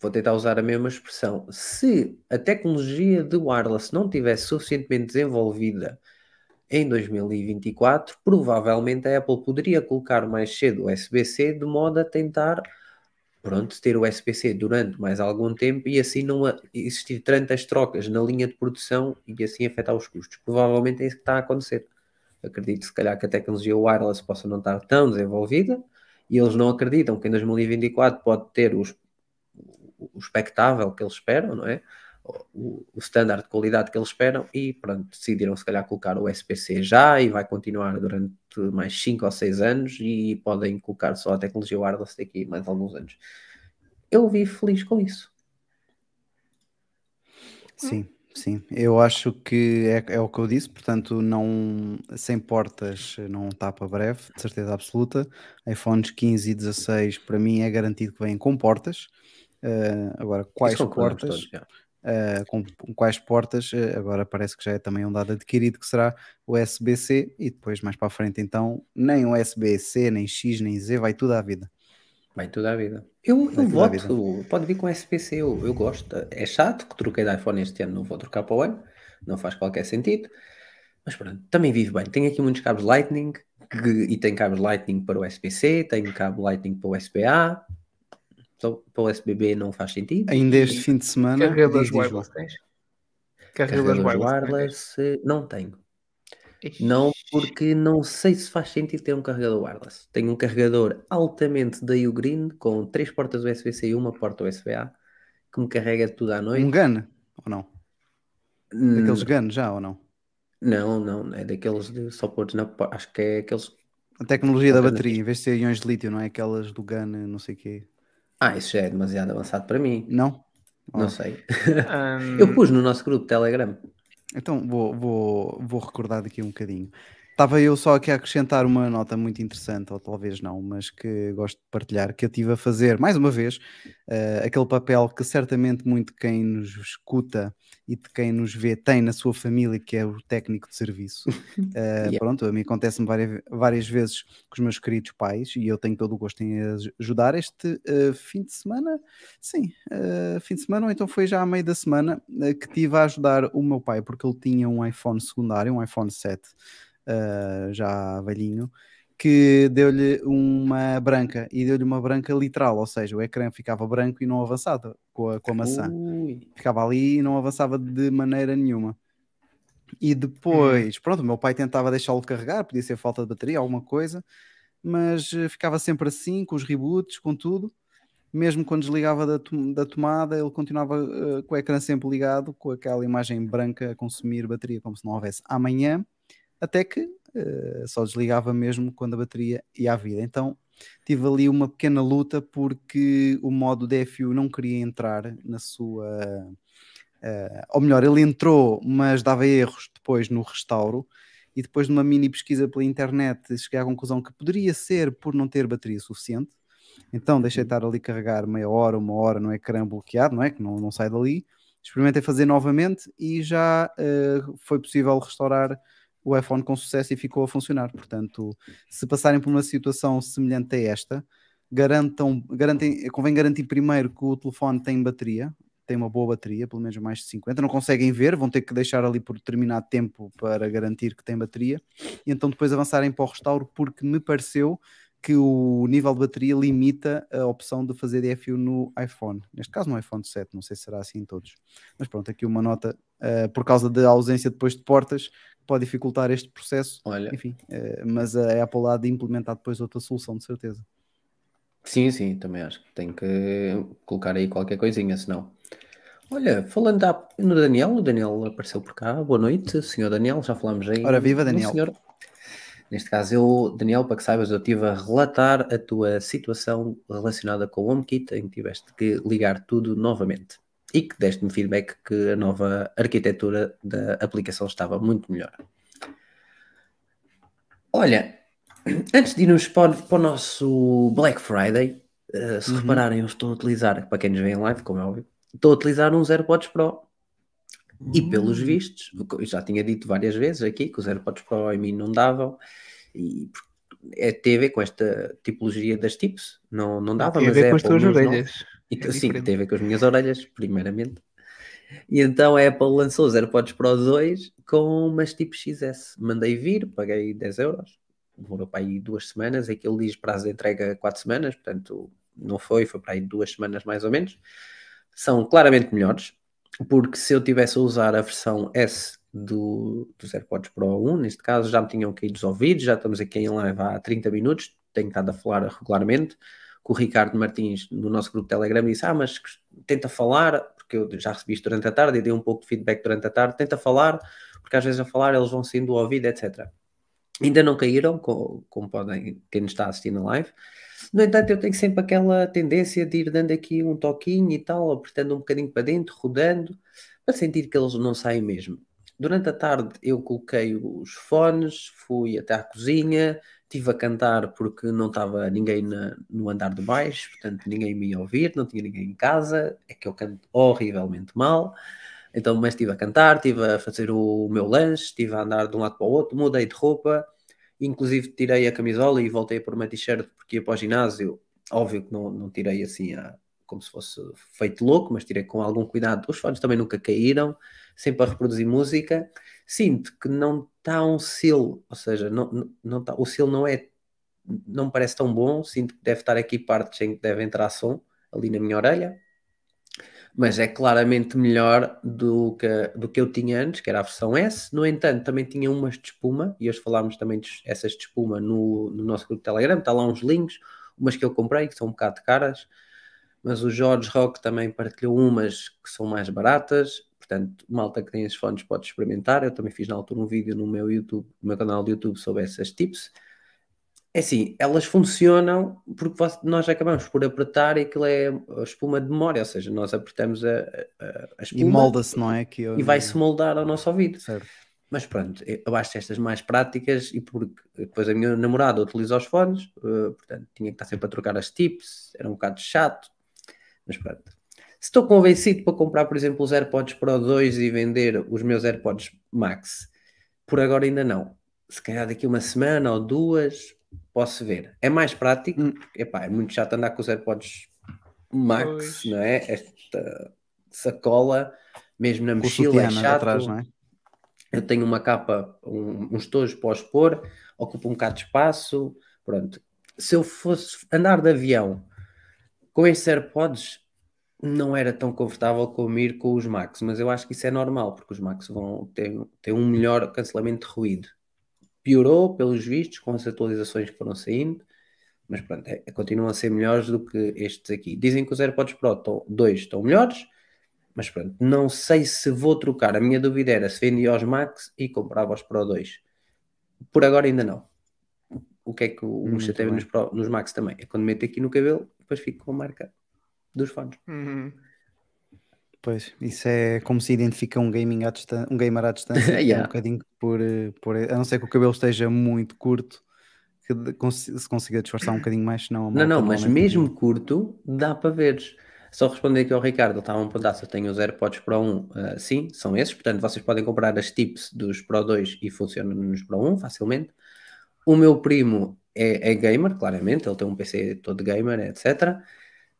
vou tentar usar a mesma expressão, se a tecnologia de wireless não tivesse suficientemente desenvolvida em 2024, provavelmente a Apple poderia colocar mais cedo o USB-C de modo a tentar pronto, ter o USB-C durante mais algum tempo e assim não existir tantas trocas na linha de produção e assim afetar os custos. Provavelmente é isso que está a acontecer. Acredito, se calhar, que a tecnologia wireless possa não estar tão desenvolvida e eles não acreditam que em 2024 pode ter os, o expectável que eles esperam, não é? O, o standard de qualidade que eles esperam e pronto, decidiram se calhar colocar o USB-C já e vai continuar durante mais 5 ou 6 anos e podem colocar só a tecnologia wireless daqui mais alguns anos. Eu vi feliz com isso. Sim, sim. Eu acho que é, é o que eu disse, portanto, não sem portas não para breve, de certeza absoluta. iPhones 15 e 16 para mim é garantido que vêm com portas. Eh, agora, quais portas? todos, eh, com, com quais portas? eh, agora parece que já é também um dado adquirido que será o USB-C e depois mais para a frente então nem USB-C, nem X, nem Z, vai tudo à vida. Vai tudo à vida. Eu, eu voto, pode vir com SPC, eu, eu gosto. É chato que troquei de iPhone este ano, não vou trocar para o ano, não faz qualquer sentido. Mas pronto, também vive bem. Tenho aqui muitos cabos Lightning que- e tem cabos Lightning para o SPC, tenho cabo Lightning para o USB-A, para o USB-B não faz sentido. Ainda este fim de semana, Carregadores wireless tens? Carregadores wireless. wireless, eh, não tenho. Não, porque não sei se faz sentido ter um carregador wireless. Tenho um carregador altamente da Ugreen com três portas USB-C e uma porta USB-A que me carrega tudo à noite. Um GAN, ou não? Hum, Daqueles GAN já ou não? Não, não, é daqueles de só pôres na por- Acho que é aqueles. A tecnologia da bateria, em vez de ser íons de lítio, não é aquelas do GAN, não sei o quê. Ah, isso já é demasiado avançado para mim. Não? Não Ah. sei. Ahm, Eu pus no nosso grupo Telegram. Então vou, vou, vou recordar daqui um bocadinho. Estava eu só aqui a acrescentar uma nota muito interessante, ou talvez não, mas que gosto de partilhar, que eu estive a fazer, mais uma vez, eh, aquele papel que certamente muito quem nos escuta e de quem nos vê tem na sua família, que é o técnico de serviço. Eh, Yeah. Pronto, a mim acontece-me várias, várias vezes com os meus queridos pais e eu tenho todo o gosto em aj- ajudar. Este eh, fim de semana, sim, fim de semana, ou então foi já a meio da semana, que estive a ajudar o meu pai, porque ele tinha um iPhone secundário, um iPhone 7, eh, já velhinho, que deu-lhe uma branca, e deu-lhe uma branca literal, ou seja, o ecrã ficava branco e não avançava com a, com a maçã Ui, ficava ali e não avançava de maneira nenhuma. E depois, pronto, o meu pai tentava deixá-lo carregar, podia ser falta de bateria, alguma coisa, mas eh, ficava sempre assim, com os reboots, com tudo. Mesmo quando desligava da, tom- da tomada, ele continuava eh, com o ecrã sempre ligado, com aquela imagem branca a consumir bateria, como se não houvesse amanhã, até que eh, só desligava mesmo quando a bateria ia à vida. Então tive ali uma pequena luta porque o modo DFU não queria entrar na sua. eh, ou melhor, ele entrou, mas dava erros depois no restauro. E depois de uma mini pesquisa pela internet, cheguei à conclusão que poderia ser por não ter bateria suficiente. Então deixei estar ali carregar meia hora, uma hora no ecrã bloqueado, não é? Que não, não sai dali. Experimentei fazer novamente e já eh, foi possível restaurar o iPhone com sucesso e ficou a funcionar. Portanto, se passarem por uma situação semelhante a esta, garantam, garantem, convém garantir primeiro que o telefone tem bateria, tem uma boa bateria, pelo menos mais de 50. Não conseguem ver, vão ter que deixar ali por determinado tempo para garantir que tem bateria, e então depois avançarem para o restauro, porque me pareceu que o nível de bateria limita a opção de fazer DFU no iPhone. Neste caso no iPhone 7, não sei se será assim em todos. Mas pronto, aqui uma nota uh, por causa da ausência depois de portas, pode dificultar este processo. olha. Enfim, uh, mas a Apple há de implementar depois outra solução, de certeza. Sim, sim, também acho que tem que colocar aí qualquer coisinha, senão. Olha, falando da- no Daniel, o Daniel apareceu por cá. Boa noite, senhor Daniel, já falámos aí. Ora, viva, Daniel. senhor. Neste caso, eu, Daniel, para que saibas, eu estive a relatar a tua situação relacionada com o HomeKit, em que tiveste que ligar tudo novamente. E que deste-me feedback que a nova arquitetura da aplicação estava muito melhor. Olha, antes de irmos para, o- para o nosso Black Friday, eh, se Uhum. repararem, eu estou a utilizar, para quem nos vê em live, como é óbvio, estou a utilizar uns AirPods Pro. E Hum. pelos vistos, eu já tinha dito várias vezes aqui que os AirPods Pro em mim não davam, e é tem a ver com esta tipologia das tips, não, não dava, Tem mas é com as tuas orelhas. E, É sim, tem a ver com as minhas orelhas, primeiramente. E então a Apple lançou os AirPods Pro 2 com umas tipo XS. Mandei vir, paguei 10 euros, demorou para aí duas semanas. Aquilo diz prazo de entrega 4 semanas, portanto não foi, foi para aí duas semanas mais ou menos. São claramente melhores, porque se eu tivesse a usar a versão S do, dos AirPods Pro 1, neste caso já me tinham caído os ouvidos, já estamos aqui em live há 30 minutos, tenho estado a falar regularmente com o Ricardo Martins no nosso grupo Telegram disse: Ah, mas tenta falar, porque eu já recebi isto durante a tarde e dei um pouco de feedback durante a tarde. Tenta falar, porque às vezes a falar eles vão saindo do ouvido, etc. Ainda não caíram, co- como podem, quem nos está assistindo a live. No entanto, eu tenho sempre aquela tendência de ir dando aqui um toquinho e tal, apertando um bocadinho para dentro, rodando, para sentir que eles não saem mesmo. Durante a tarde eu coloquei os fones, fui até à cozinha, estive a cantar porque não estava ninguém na- no andar de baixo, portanto ninguém me ia ouvir, não tinha ninguém em casa, é que eu canto horrivelmente mal. Então, mas estive a cantar, estive a fazer o meu lanche, estive a andar de um lado para o outro, mudei de roupa, inclusive tirei a camisola e voltei a pôr uma t-shirt porque ia para o ginásio. Óbvio que não, não tirei assim a- como se fosse feito louco, mas tirei com algum cuidado. Os fones também nunca caíram, sempre a reproduzir música. Sinto que não está um selo, ou seja, não, não, não tá, o selo não é, não parece tão bom. Sinto que deve estar aqui partes em que deve entrar som ali na minha orelha mas é claramente melhor do que, do que eu tinha antes, que era a versão S. No entanto, também tinha umas de espuma, e hoje falámos também de essas de espuma no, no nosso grupo de Telegram, está lá uns links, umas que eu comprei, que são um bocado caras, mas o Jorge Rock também partilhou umas que são mais baratas, portanto, malta que tem esses fones pode experimentar. Eu também fiz na altura um vídeo no meu YouTube, no meu canal de YouTube sobre essas tips. É assim, elas funcionam porque nós acabamos por apertar e aquilo é a espuma de memória, ou seja, nós apertamos a, a, a espuma E molda-se, não é? Que eu- e vai-se moldar ao nosso ouvido. Certo. Mas pronto, eu acho estas mais práticas e porque depois a minha namorada utiliza os fones, eh, portanto tinha que estar sempre a trocar as tips, era um bocado chato, mas pronto. Se estou convencido para comprar, por exemplo, os AirPods Pro 2 e vender os meus AirPods Max, por agora ainda não. Se calhar daqui uma semana ou duas posso ver. É mais prático, Hum. epá, é muito chato andar com os AirPods Max, Pois. não é? Esta sacola, mesmo na Com mochila, é chato. atrás, não é? Eu tenho uma capa, um, uns tojos para os pôr, ocupa um bocado de espaço. Pronto. Se eu fosse andar de avião com estes AirPods, não era tão confortável como ir com os Max, mas eu acho que isso é normal, porque os Max vão ter, ter um melhor cancelamento de ruído. Piorou, pelos vistos, com as atualizações que foram saindo, mas pronto, é, continuam a ser melhores do que estes aqui. Dizem que os AirPods Pro estão, 2 estão melhores, mas pronto, não sei se vou trocar. A minha dúvida era se vendia os Max e comprava os Pro 2. Por agora ainda não. O que é que o, o Muito chateia bem. nos, Pro- nos Max também? É quando meto aqui no cabelo, depois fico com a marca dos fones. Uhum. Pois, isso é como se identifica um, gaming à distan- um gamer à distância, é Yeah. um bocadinho por, por. A não ser que o cabelo esteja muito curto, que cons- se consiga disfarçar um bocadinho mais, senão Não, não, mas mesmo curto, dá para veres. Só responder aqui ao Ricardo, ele estava a perguntar se eu tenho os AirPods Pro 1. Ah, sim, são esses. Portanto, vocês podem comprar as tips dos Pro 2 e funcionam nos Pro 1 facilmente. O meu primo é, é gamer, claramente, ele tem um PC todo gamer, etc.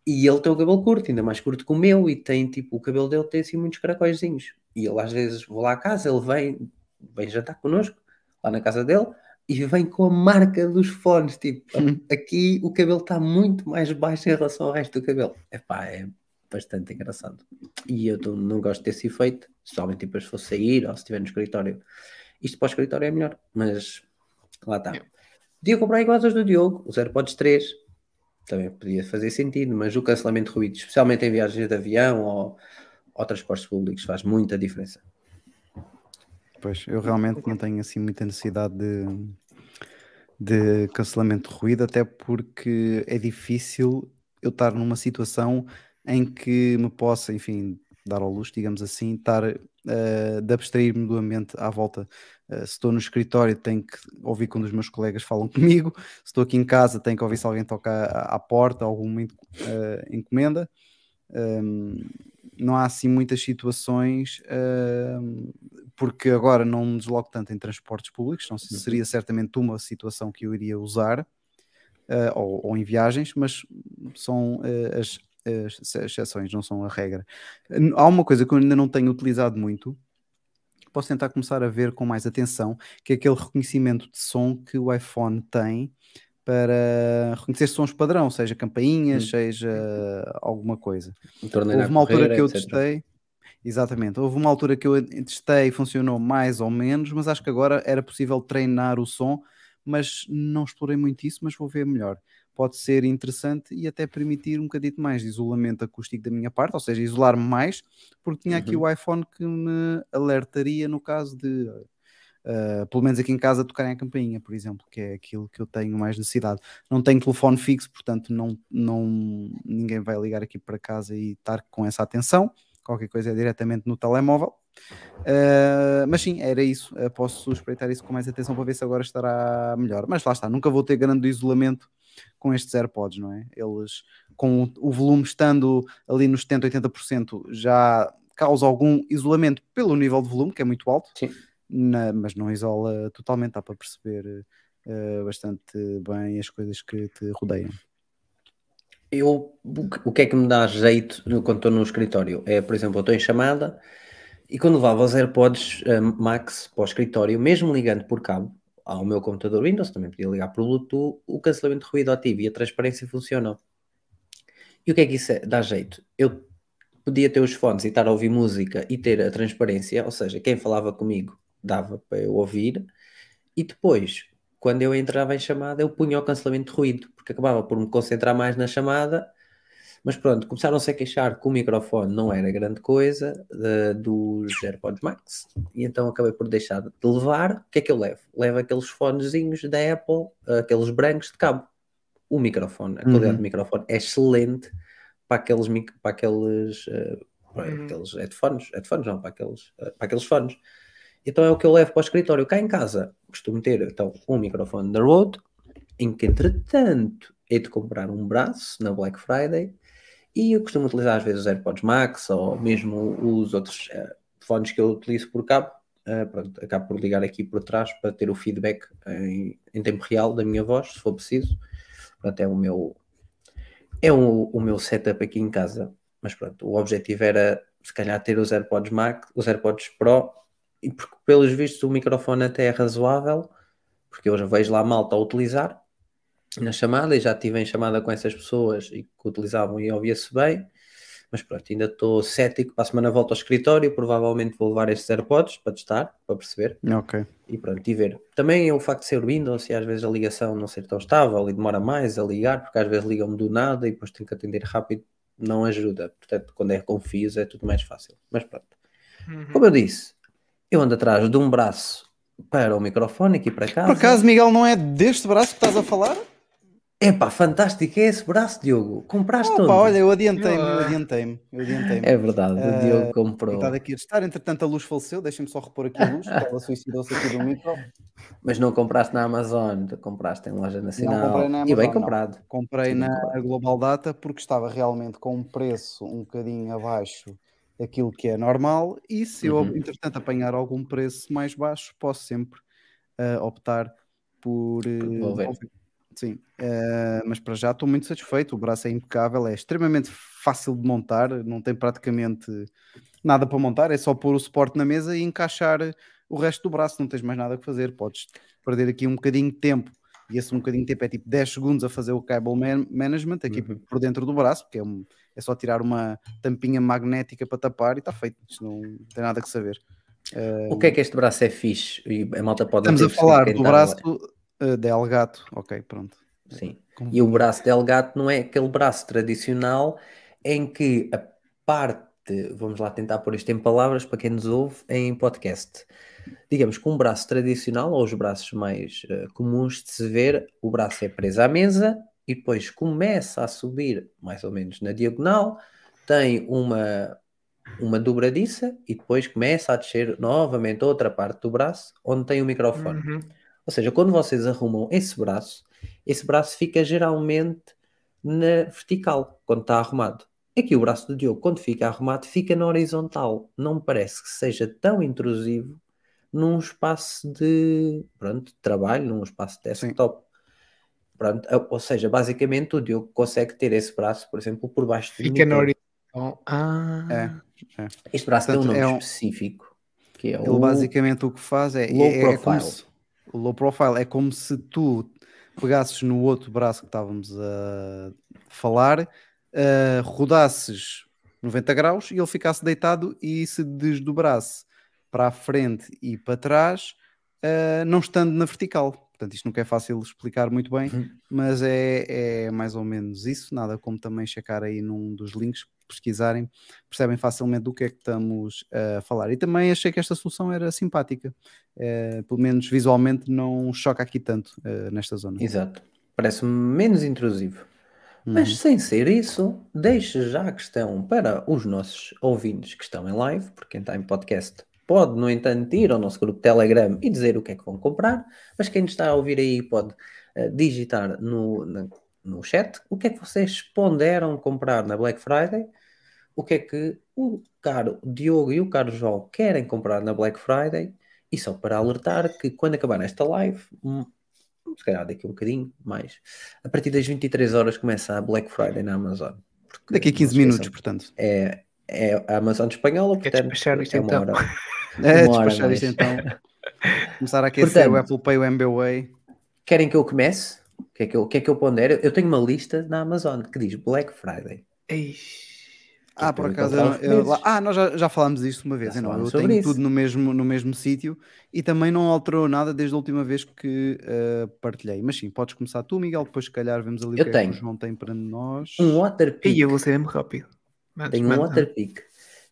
E ele tem o cabelo curto, ainda mais curto que o meu, e tem tipo, o cabelo dele tem assim muitos caracóizinhos. E ele às vezes vou lá à casa, ele vem, vem jantar connosco, lá na casa dele, e vem com a marca dos fones, tipo, aqui o cabelo está muito mais baixo em relação ao resto do cabelo. Epá, é bastante engraçado. E eu não gosto desse efeito, somente depois se for sair ou se estiver no escritório. Isto para o escritório é melhor, mas lá está. Yeah. Podia comprar iguais aos do Diogo, os AirPods 3, também podia fazer sentido, mas o cancelamento de ruído, especialmente em viagens de avião ou, ou transportes públicos, faz muita diferença. Pois, eu realmente não tenho assim muita necessidade de, de cancelamento de ruído, até porque é difícil eu estar numa situação em que me possa, enfim, dar ao luxo, digamos assim, estar uh, de abstrair-me do ambiente à volta. Uh, se estou no escritório, tenho que ouvir quando os meus colegas falam comigo. Se estou aqui em casa, tenho que ouvir se alguém toca à, à porta, alguma uh, encomenda. Um, não há assim muitas situações, uh, porque agora não me desloco tanto em transportes públicos, não Uhum. seria certamente uma situação que eu iria usar, uh, ou, ou em viagens, mas são uh, as, as exceções, não são a regra. Há uma coisa que eu ainda não tenho utilizado muito, posso tentar começar a ver com mais atenção, que é aquele reconhecimento de som que o iPhone tem para reconhecer sons padrão, seja campainhas, Hum. seja alguma coisa. Houve uma altura correr, que eu etc. testei, exatamente, houve uma altura que eu testei e funcionou mais ou menos, mas acho que agora era possível treinar o som, mas não explorei muito isso, mas vou ver melhor. Pode ser interessante e até permitir um bocadinho mais de isolamento acústico da minha parte, ou seja, isolar-me mais, porque tinha aqui Uhum. o iPhone que me alertaria no caso de, uh, pelo menos aqui em casa, tocarem a campainha, por exemplo, que é aquilo que eu tenho mais necessidade. Não tenho telefone fixo, portanto, não, não, ninguém vai ligar aqui para casa e estar com essa atenção. Qualquer coisa é diretamente no telemóvel. Uh, mas sim, era isso. Uh, posso espreitar isso com mais atenção para ver se agora estará melhor. Mas lá está, nunca vou ter grande isolamento com estes AirPods, não é? Eles, com o, volume estando ali nos 70, 80%, já causa algum isolamento pelo nível de volume, que é muito alto, na- mas não isola totalmente, dá para perceber uh, bastante bem as coisas que te rodeiam. Eu, o que- é que me dá jeito quando estou no escritório? É, por exemplo, eu estou em chamada e quando levava os AirPods eh, Max para o escritório, mesmo ligando por cabo ao meu computador Windows, também podia ligar por Bluetooth, o cancelamento de ruído ativo e a transparência funcionam. E o que é que isso é? dá jeito? Eu podia ter os fones e estar a ouvir música e ter a transparência, ou seja, quem falava comigo dava para eu ouvir, e depois, quando eu entrava em chamada, eu punha o cancelamento de ruído, porque acabava por me concentrar mais na chamada. Mas pronto, começaram-se a queixar que o microfone não era grande coisa eh, dos AirPods Max, e então acabei por deixar de levar. O que é que eu levo? Levo aqueles fonezinhos da Apple, aqueles brancos de cabo. O microfone, a qualidade Uhum. do microfone é excelente para aqueles, para aqueles, eh, para Uhum. aqueles headphones, headphones não, para aqueles, eh, para aqueles fones. Então é o que eu levo para o escritório. Cá em casa costumo ter então, um microfone da Rode, em que entretanto hei de comprar um braço na Black Friday e eu costumo utilizar às vezes os AirPods Max ou mesmo os outros eh, fones que eu utilizo por cabo. Eh, pronto, acabo por ligar aqui por trás para ter o feedback em, em tempo real da minha voz, se for preciso. Portanto, é o meu, é o, o meu setup aqui em casa. Mas pronto, o objetivo era se calhar ter os AirPods Max, os AirPods Pro, e porque pelos vistos o microfone até é razoável, porque eu já vejo lá malta a utilizar na chamada e já estive em chamada com essas pessoas e que utilizavam e ouvia-se bem. Mas pronto, ainda estou cético. Para a semana volto ao escritório. Provavelmente vou levar estes AirPods para testar, para perceber Ok. e pronto, e ver. Também é o facto de ser Windows e às vezes a ligação não ser tão estável e demora mais a ligar, porque às vezes ligam-me do nada e depois tenho que atender rápido, não ajuda. Portanto, quando é com fios é tudo mais fácil. Mas pronto. Uhum. Como eu disse, eu ando atrás de um braço para o microfone aqui para cá. Por acaso, Miguel, não é deste braço que estás a falar? Epá, fantástico é esse braço, Diogo. Compraste Opa, onde? olha, eu adiantei-me, eu Ah. adiantei-me, eu adiantei-me. É verdade, o Diogo comprou. Tenho estado aqui a testar, entretanto a luz faleceu, deixem-me só repor aqui a luz, ela suicidou-se aqui do micro. Mas não compraste na Amazon, compraste em loja nacional. comprei na e bem Amazon, não. comprado. Comprei Sim, na. Global Data porque estava realmente com um preço um bocadinho abaixo daquilo que é normal e se eu, Uhum. entretanto, apanhar algum preço mais baixo, posso sempre eh, optar por devolver. Sim, eh, mas para já estou muito satisfeito. O braço é impecável, é extremamente fácil de montar, não tem praticamente nada para montar, é só pôr o suporte na mesa e encaixar o resto do braço, não tens mais nada que fazer. Podes perder aqui um bocadinho de tempo, e esse um bocadinho de tempo é tipo 10 segundos a fazer o cable man- management aqui Uhum. por dentro do braço, porque é, um- é só tirar uma tampinha magnética para tapar e está feito. Isto não tem nada que saber. O que é que este braço é fixe? E a malta pode Estamos a falar do está braço uh, de Elgato. Ok, pronto. Sim. Com- E o braço delgado não é aquele braço tradicional em que a parte, vamos lá tentar pôr isto em palavras para quem nos ouve em podcast. digamos, com um braço tradicional, ou os braços mais eh, comuns de se ver, o braço é preso à mesa e depois começa a subir mais ou menos na diagonal, tem uma, uma dobradiça e depois começa a descer novamente outra parte do braço onde tem o microfone. Uhum. Ou seja, quando vocês arrumam esse braço, esse braço fica geralmente na vertical, quando está arrumado. Aqui o braço do Diogo, quando fica arrumado, fica na horizontal. Não me parece que seja tão intrusivo num espaço de, pronto, de trabalho, num espaço de desktop. Pronto, ou seja, basicamente o Diogo consegue ter esse braço, por exemplo, por baixo do Fica na horizontal. Ah, É. Este braço tem um Portanto, nome é um- específico, que é Ele o... basicamente o que faz é, low é- é como profile. se- o low profile é como se tu pegasses no outro braço que estávamos a falar, eh, rodasses 90 graus e ele ficasse deitado e se desdobrasse para a frente e para trás, eh, não estando na vertical. Portanto, isto nunca é fácil explicar muito bem, Uhum. mas é, é mais ou menos isso. Nada como também checar aí num dos links, pesquisarem, percebem facilmente do que é que estamos a falar. E também achei que esta solução era simpática, Eh, pelo menos visualmente não choca aqui tanto eh, nesta zona. Exato. Parece-me menos intrusivo. Uhum. Mas sem ser isso, deixe já a questão para os nossos ouvintes que estão em live, porque quem está em podcast pode, no entanto, ir ao nosso grupo Telegram e dizer o que é que vão comprar, mas quem nos está a ouvir aí pode eh, digitar no, na- no chat o que é que vocês ponderam comprar na Black Friday, o que é que o caro Diogo e o caro João querem comprar na Black Friday, e só para alertar que quando acabar esta live, hum, se calhar daqui a um bocadinho mais, a partir das 23 horas começa a Black Friday na Amazon. Porque, Daqui a não 15 se minutos, portanto. É, é a Amazon espanhola, portanto, é uma então? hora. É, hora despachar isto mais. então. Começar a aquecer o Portanto- Apple Pay, o MBWay. Querem que eu comece? O que é que eu, o que é que eu pondero? Eu tenho uma lista na Amazon que diz Black Friday. Eish. Ah, que por acaso, eu- eu- ah, nós já, já falámos disto uma vez. Não, eu tenho isso. tudo no mesmo, no mesmo sítio e também não alterou nada desde a última vez que eh, partilhei. Mas sim, podes começar tu, Miguel, depois se calhar vemos ali Eu o que é que tenho. o João tem para nós. Um Waterpik. E eu vou ser mesmo rápido. Tenho um. Waterpik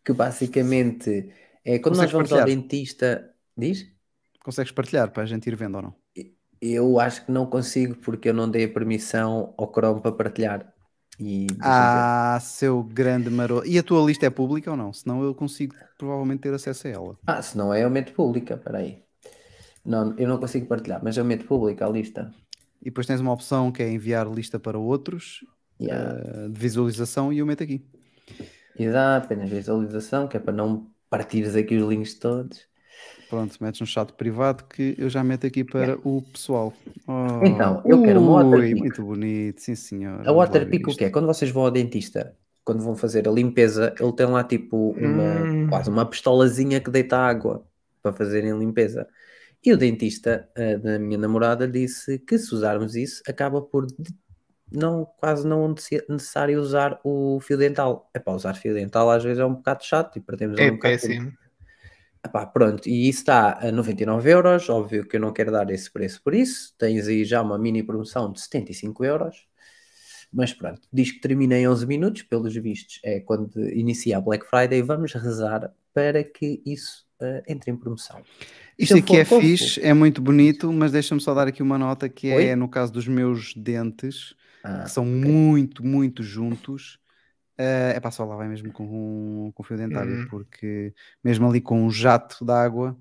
que basicamente é quando nós Consegues vamos ao partilhar? dentista. Diz? Consegues partilhar para a gente ir vendo ou não? Eu acho que não consigo porque eu não dei a permissão ao Chrome para partilhar. E. Ah, seu grande maroto. E a tua lista é pública ou não? Senão eu consigo provavelmente ter acesso a ela. Ah, se não é, eu meto pública, peraí. Não, eu não consigo partilhar, mas eu meto pública a lista. E depois tens uma opção que é enviar lista para outros Yeah. eh, de visualização e eu meto aqui. E dá apenas visualização, que é para não partires aqui os links todos. Pronto, metes no chat privado que eu já meto aqui para o pessoal. Oh, Então, eu quero uma ui, Waterpik. Muito bonito, sim senhor. A Waterpik o que é? Quando vocês vão ao dentista, quando vão fazer a limpeza, ele tem lá tipo uma, Hum. quase uma pistolazinha que deita água para fazerem a limpeza. E o dentista eh, da minha namorada disse que se usarmos isso, acaba por não, quase não necess- necessário usar o fio dental. É para usar fio dental às vezes é um bocado chato e perdemos É um bocado péssimo. Epá, pronto, e isso está a 99 euros. Óbvio que eu não quero dar esse preço por isso. Tens aí já uma mini promoção de 75 euros. Mas pronto, diz que termina em 11 minutos, pelos vistos, é quando inicia a Black Friday. Vamos rezar para que isso eh, entre em promoção. Isto aqui é for- fixe, é muito bonito, mas deixa-me só dar aqui uma nota que é Oi? no caso dos meus dentes, Ah, que são muito, muito juntos. É epá, só lá vai mesmo com, com fio dentário, Uhum. porque mesmo ali com um jato de água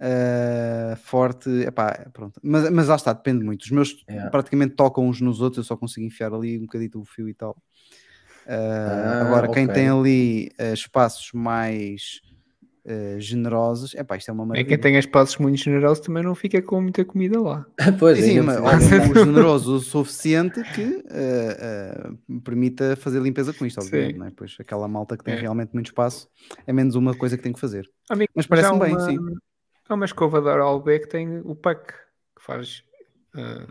eh, forte, epá, pronto. Mas, mas lá está, depende muito. Os meus É. praticamente tocam uns nos outros, eu só consigo enfiar ali um bocadito o fio e tal. Eh, Ah, agora, quem ok. tem ali espaços mais eh, generosos, epá, isto é uma É maravilha. quem tem espaços muito generosos também não fica com muita comida lá. pois Sim, ainda mas ou- generoso o suficiente que eh, eh, permita fazer limpeza com isto, obviamente, é? Pois aquela malta que tem É. realmente muito espaço é menos uma coisa que tem que fazer. Amigo, Mas parece-me já bem, uma- sim. Há uma escova da Oral-B que tem o PAC, que faz ah,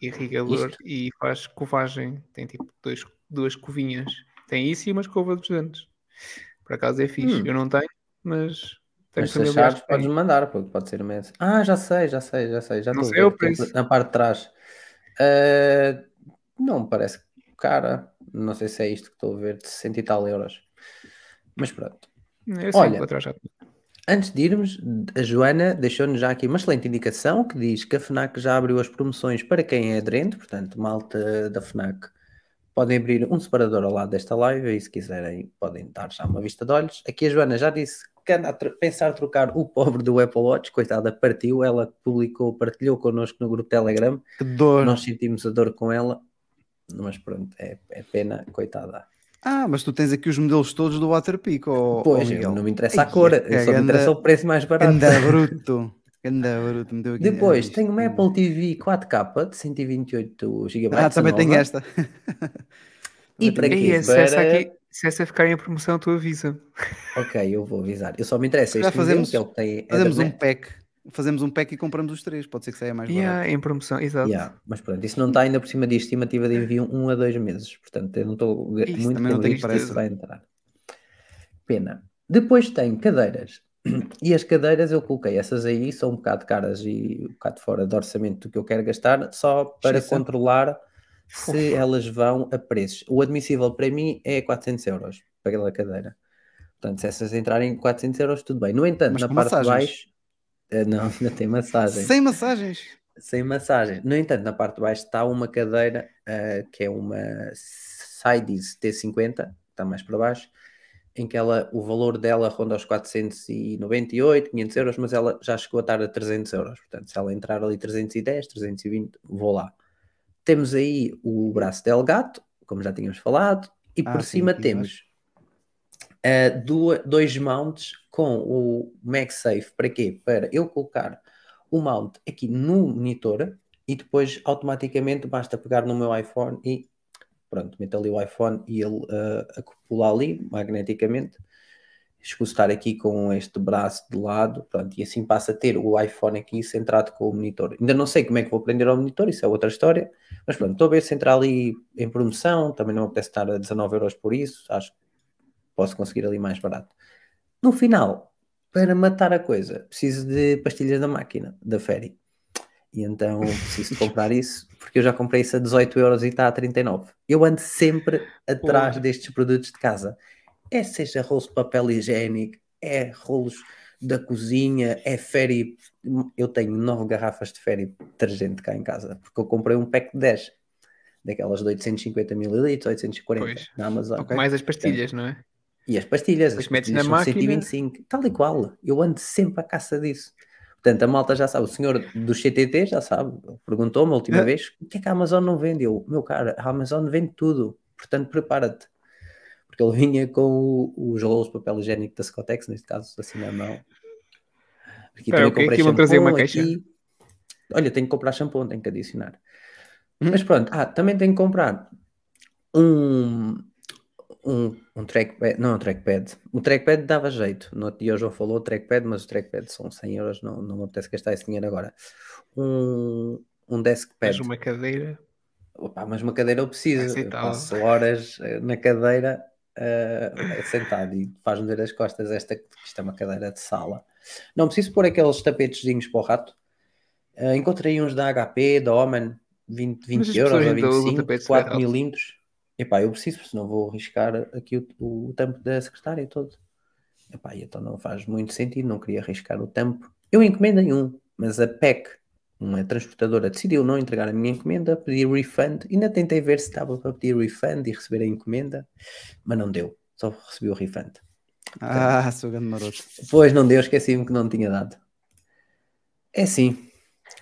irrigador Isto? e faz covagem. Tem tipo dois, duas covinhas. Tem isso e uma escova dos dentes. Por acaso é fixe. Hum. Eu não tenho, mas tenho Mas se achares, podes mandar, porque pode ser imenso. Ah, já sei, já sei, já sei. Já Não sei o ver, que é preço. na parte de trás. Ah, não me parece cara. Não sei se é isto que estou a ver, de 60 e tal euros. Mas pronto. É assim, Olha, já. Antes de irmos, a Joana deixou-nos já aqui uma excelente indicação que diz que a FNAC já abriu as promoções para quem é aderente, portanto, malta da FNAC podem abrir um separador ao lado desta live e se quiserem podem dar já uma vista de olhos. Aqui a Joana já disse que anda a pensar trocar o pobre do Apple Watch, coitada, partiu, ela publicou, partilhou connosco no grupo Telegram, Que dor. nós sentimos a dor com ela, mas pronto, é, é pena, coitada. Ah, mas tu tens aqui os modelos todos do Waterpik, ou Pois, Miguel? não me interessa a cor, que só me interessa o preço mais barato. Ganda bruto. Depois tenho uma Apple TV 4K de 128 GB. Ah, também tenho esta. E para quê? se essa, Para- aqui, se essa ficar em promoção, tu avisa. Ok, eu vou avisar. Eu só me interessa Já fazemos- que é o que tem Fazemos um pack. Fazemos um pack e compramos os três. Pode ser que saia mais barato. Yeah, em promoção, exato. Yeah, mas pronto, isso não está ainda por cima de estimativa de envio um a dois meses. Portanto, eu não estou muito também não tenho isso vai entrar. Pena. Depois tem cadeiras. E as cadeiras eu coloquei essas aí, são um bocado caras e um bocado fora de orçamento do que eu quero gastar, só para controlar se elas vão a preços. O admissível para mim é 400 euros para aquela cadeira. Portanto, se essas entrarem em 400 euros, tudo bem. No entanto, Mas na parte de massagens. baixo. eh, Não, ainda tem massagem Sem massagens. sem massagem. No entanto, na parte de baixo está uma cadeira ah, que é uma Sides T50, está mais para baixo, em que ela, o valor dela ronda os 498, 500 euros, mas ela já chegou a estar a 300 euros. Portanto, se ela entrar ali 310, 320, vou lá. Temos aí o braço del gato, como já tínhamos falado, e Ah, por sim, cima temos ah, duas- dois mounts com o MagSafe. Para quê? Para eu colocar o mount aqui no monitor e depois automaticamente basta pegar no meu iPhone e pronto, meto ali o iPhone e ele ah, acopula ali magneticamente. Escutar aqui com este braço de lado, pronto, e assim passa a ter o iPhone aqui centrado com o monitor. Ainda não sei como é que vou prender ao monitor, isso é outra história, mas pronto, estou a ver se entrar ali em promoção, também não me apetece estar a 19 euros por isso, acho que posso conseguir ali mais barato. No final, para matar a coisa, preciso de pastilhas da máquina, da Ferry. E então preciso comprar isso, porque eu já comprei isso a 18 euros e está a 39. Eu ando sempre atrás destes produtos de casa. É seja rolos de papel higiênico, é rolos da cozinha, é Ferry. Eu tenho nove garrafas de Ferry detergente cá em casa, porque eu comprei um pack de 10, daquelas de 850 ml, 840 Pois. na Amazon. Ok. Mais as pastilhas, não é? E as pastilhas, as metes pastilhas na são máquina. 125, tal e qual. Eu ando sempre à caça disso. Portanto, a malta já sabe, o senhor do CTT já sabe, perguntou-me a última É. vez, o que é que a Amazon não vende? Eu, meu cara, a Amazon vende tudo, portanto prepara-te. Porque ele vinha com os rolos de papel higiênico da Scotex, neste caso, assim na mão. Aqui Espera, ok, aqui vão trazer uma caixa. Olha, tenho que comprar shampoo, tenho que adicionar. Hum. Mas pronto, ah, também tenho que comprar um, um, um trackpad, não um trackpad, o trackpad dava jeito, no outro dia o João falou trackpad, mas o trackpad são 100 euros, não, não me apetece gastar esse dinheiro agora. Um, um deskpad, Tens uma cadeira. Opa, mas uma cadeira eu preciso, eu passo horas eh, na cadeira eh, sentado e faz-me ver as costas esta, que isto é uma cadeira de sala. Não preciso pôr aqueles tapetezinhos para o rato. Eh, encontrei uns da HP, da Omen, 20, Mas 20 as euros ou ainda usam 25, tapetes 4 de milímetros. Epá, eu preciso, senão vou arriscar aqui o, o tampo da secretária todo. Epá, então não faz muito sentido, não queria arriscar o tampo. Eu encomendei um, mas a PEC, uma transportadora, decidiu não entregar a minha encomenda, pedi refund. Ainda tentei ver se estava para pedir refund e receber a encomenda, mas não deu, só recebi o refund. Ah, sou grande maroto. Pois não deu, esqueci-me que não tinha dado. É assim.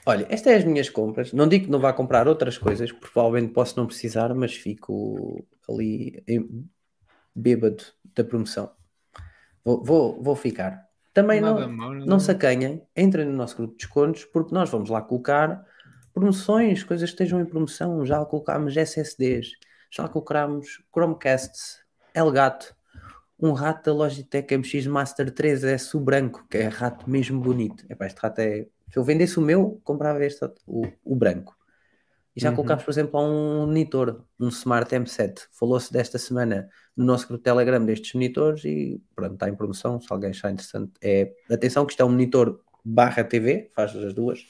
Olha, estas são as minhas compras. Não digo que não vá comprar outras coisas, porque provavelmente posso não precisar, mas fico ali em- bêbado da promoção. Vou, vou, vou ficar. Também Nada não, mal, nada não mal. se acanhem, entrem no nosso grupo de descontos, porque nós vamos lá colocar promoções, coisas que estejam em promoção. Já colocámos SSDs, já colocámos Chromecasts, Elgato, um rato da Logitech MX Master 3S o branco, que é rato mesmo bonito. Epá, este rato é. Se eu vendesse o meu, comprava este, o, o branco. E já Uhum. colocámos, por exemplo, um monitor, um Smart M7. Falou-se desta semana no nosso grupo Telegram destes monitores e pronto, está em promoção. Se alguém achar interessante, é. Atenção, que isto é um monitor barra TV, faz as duas.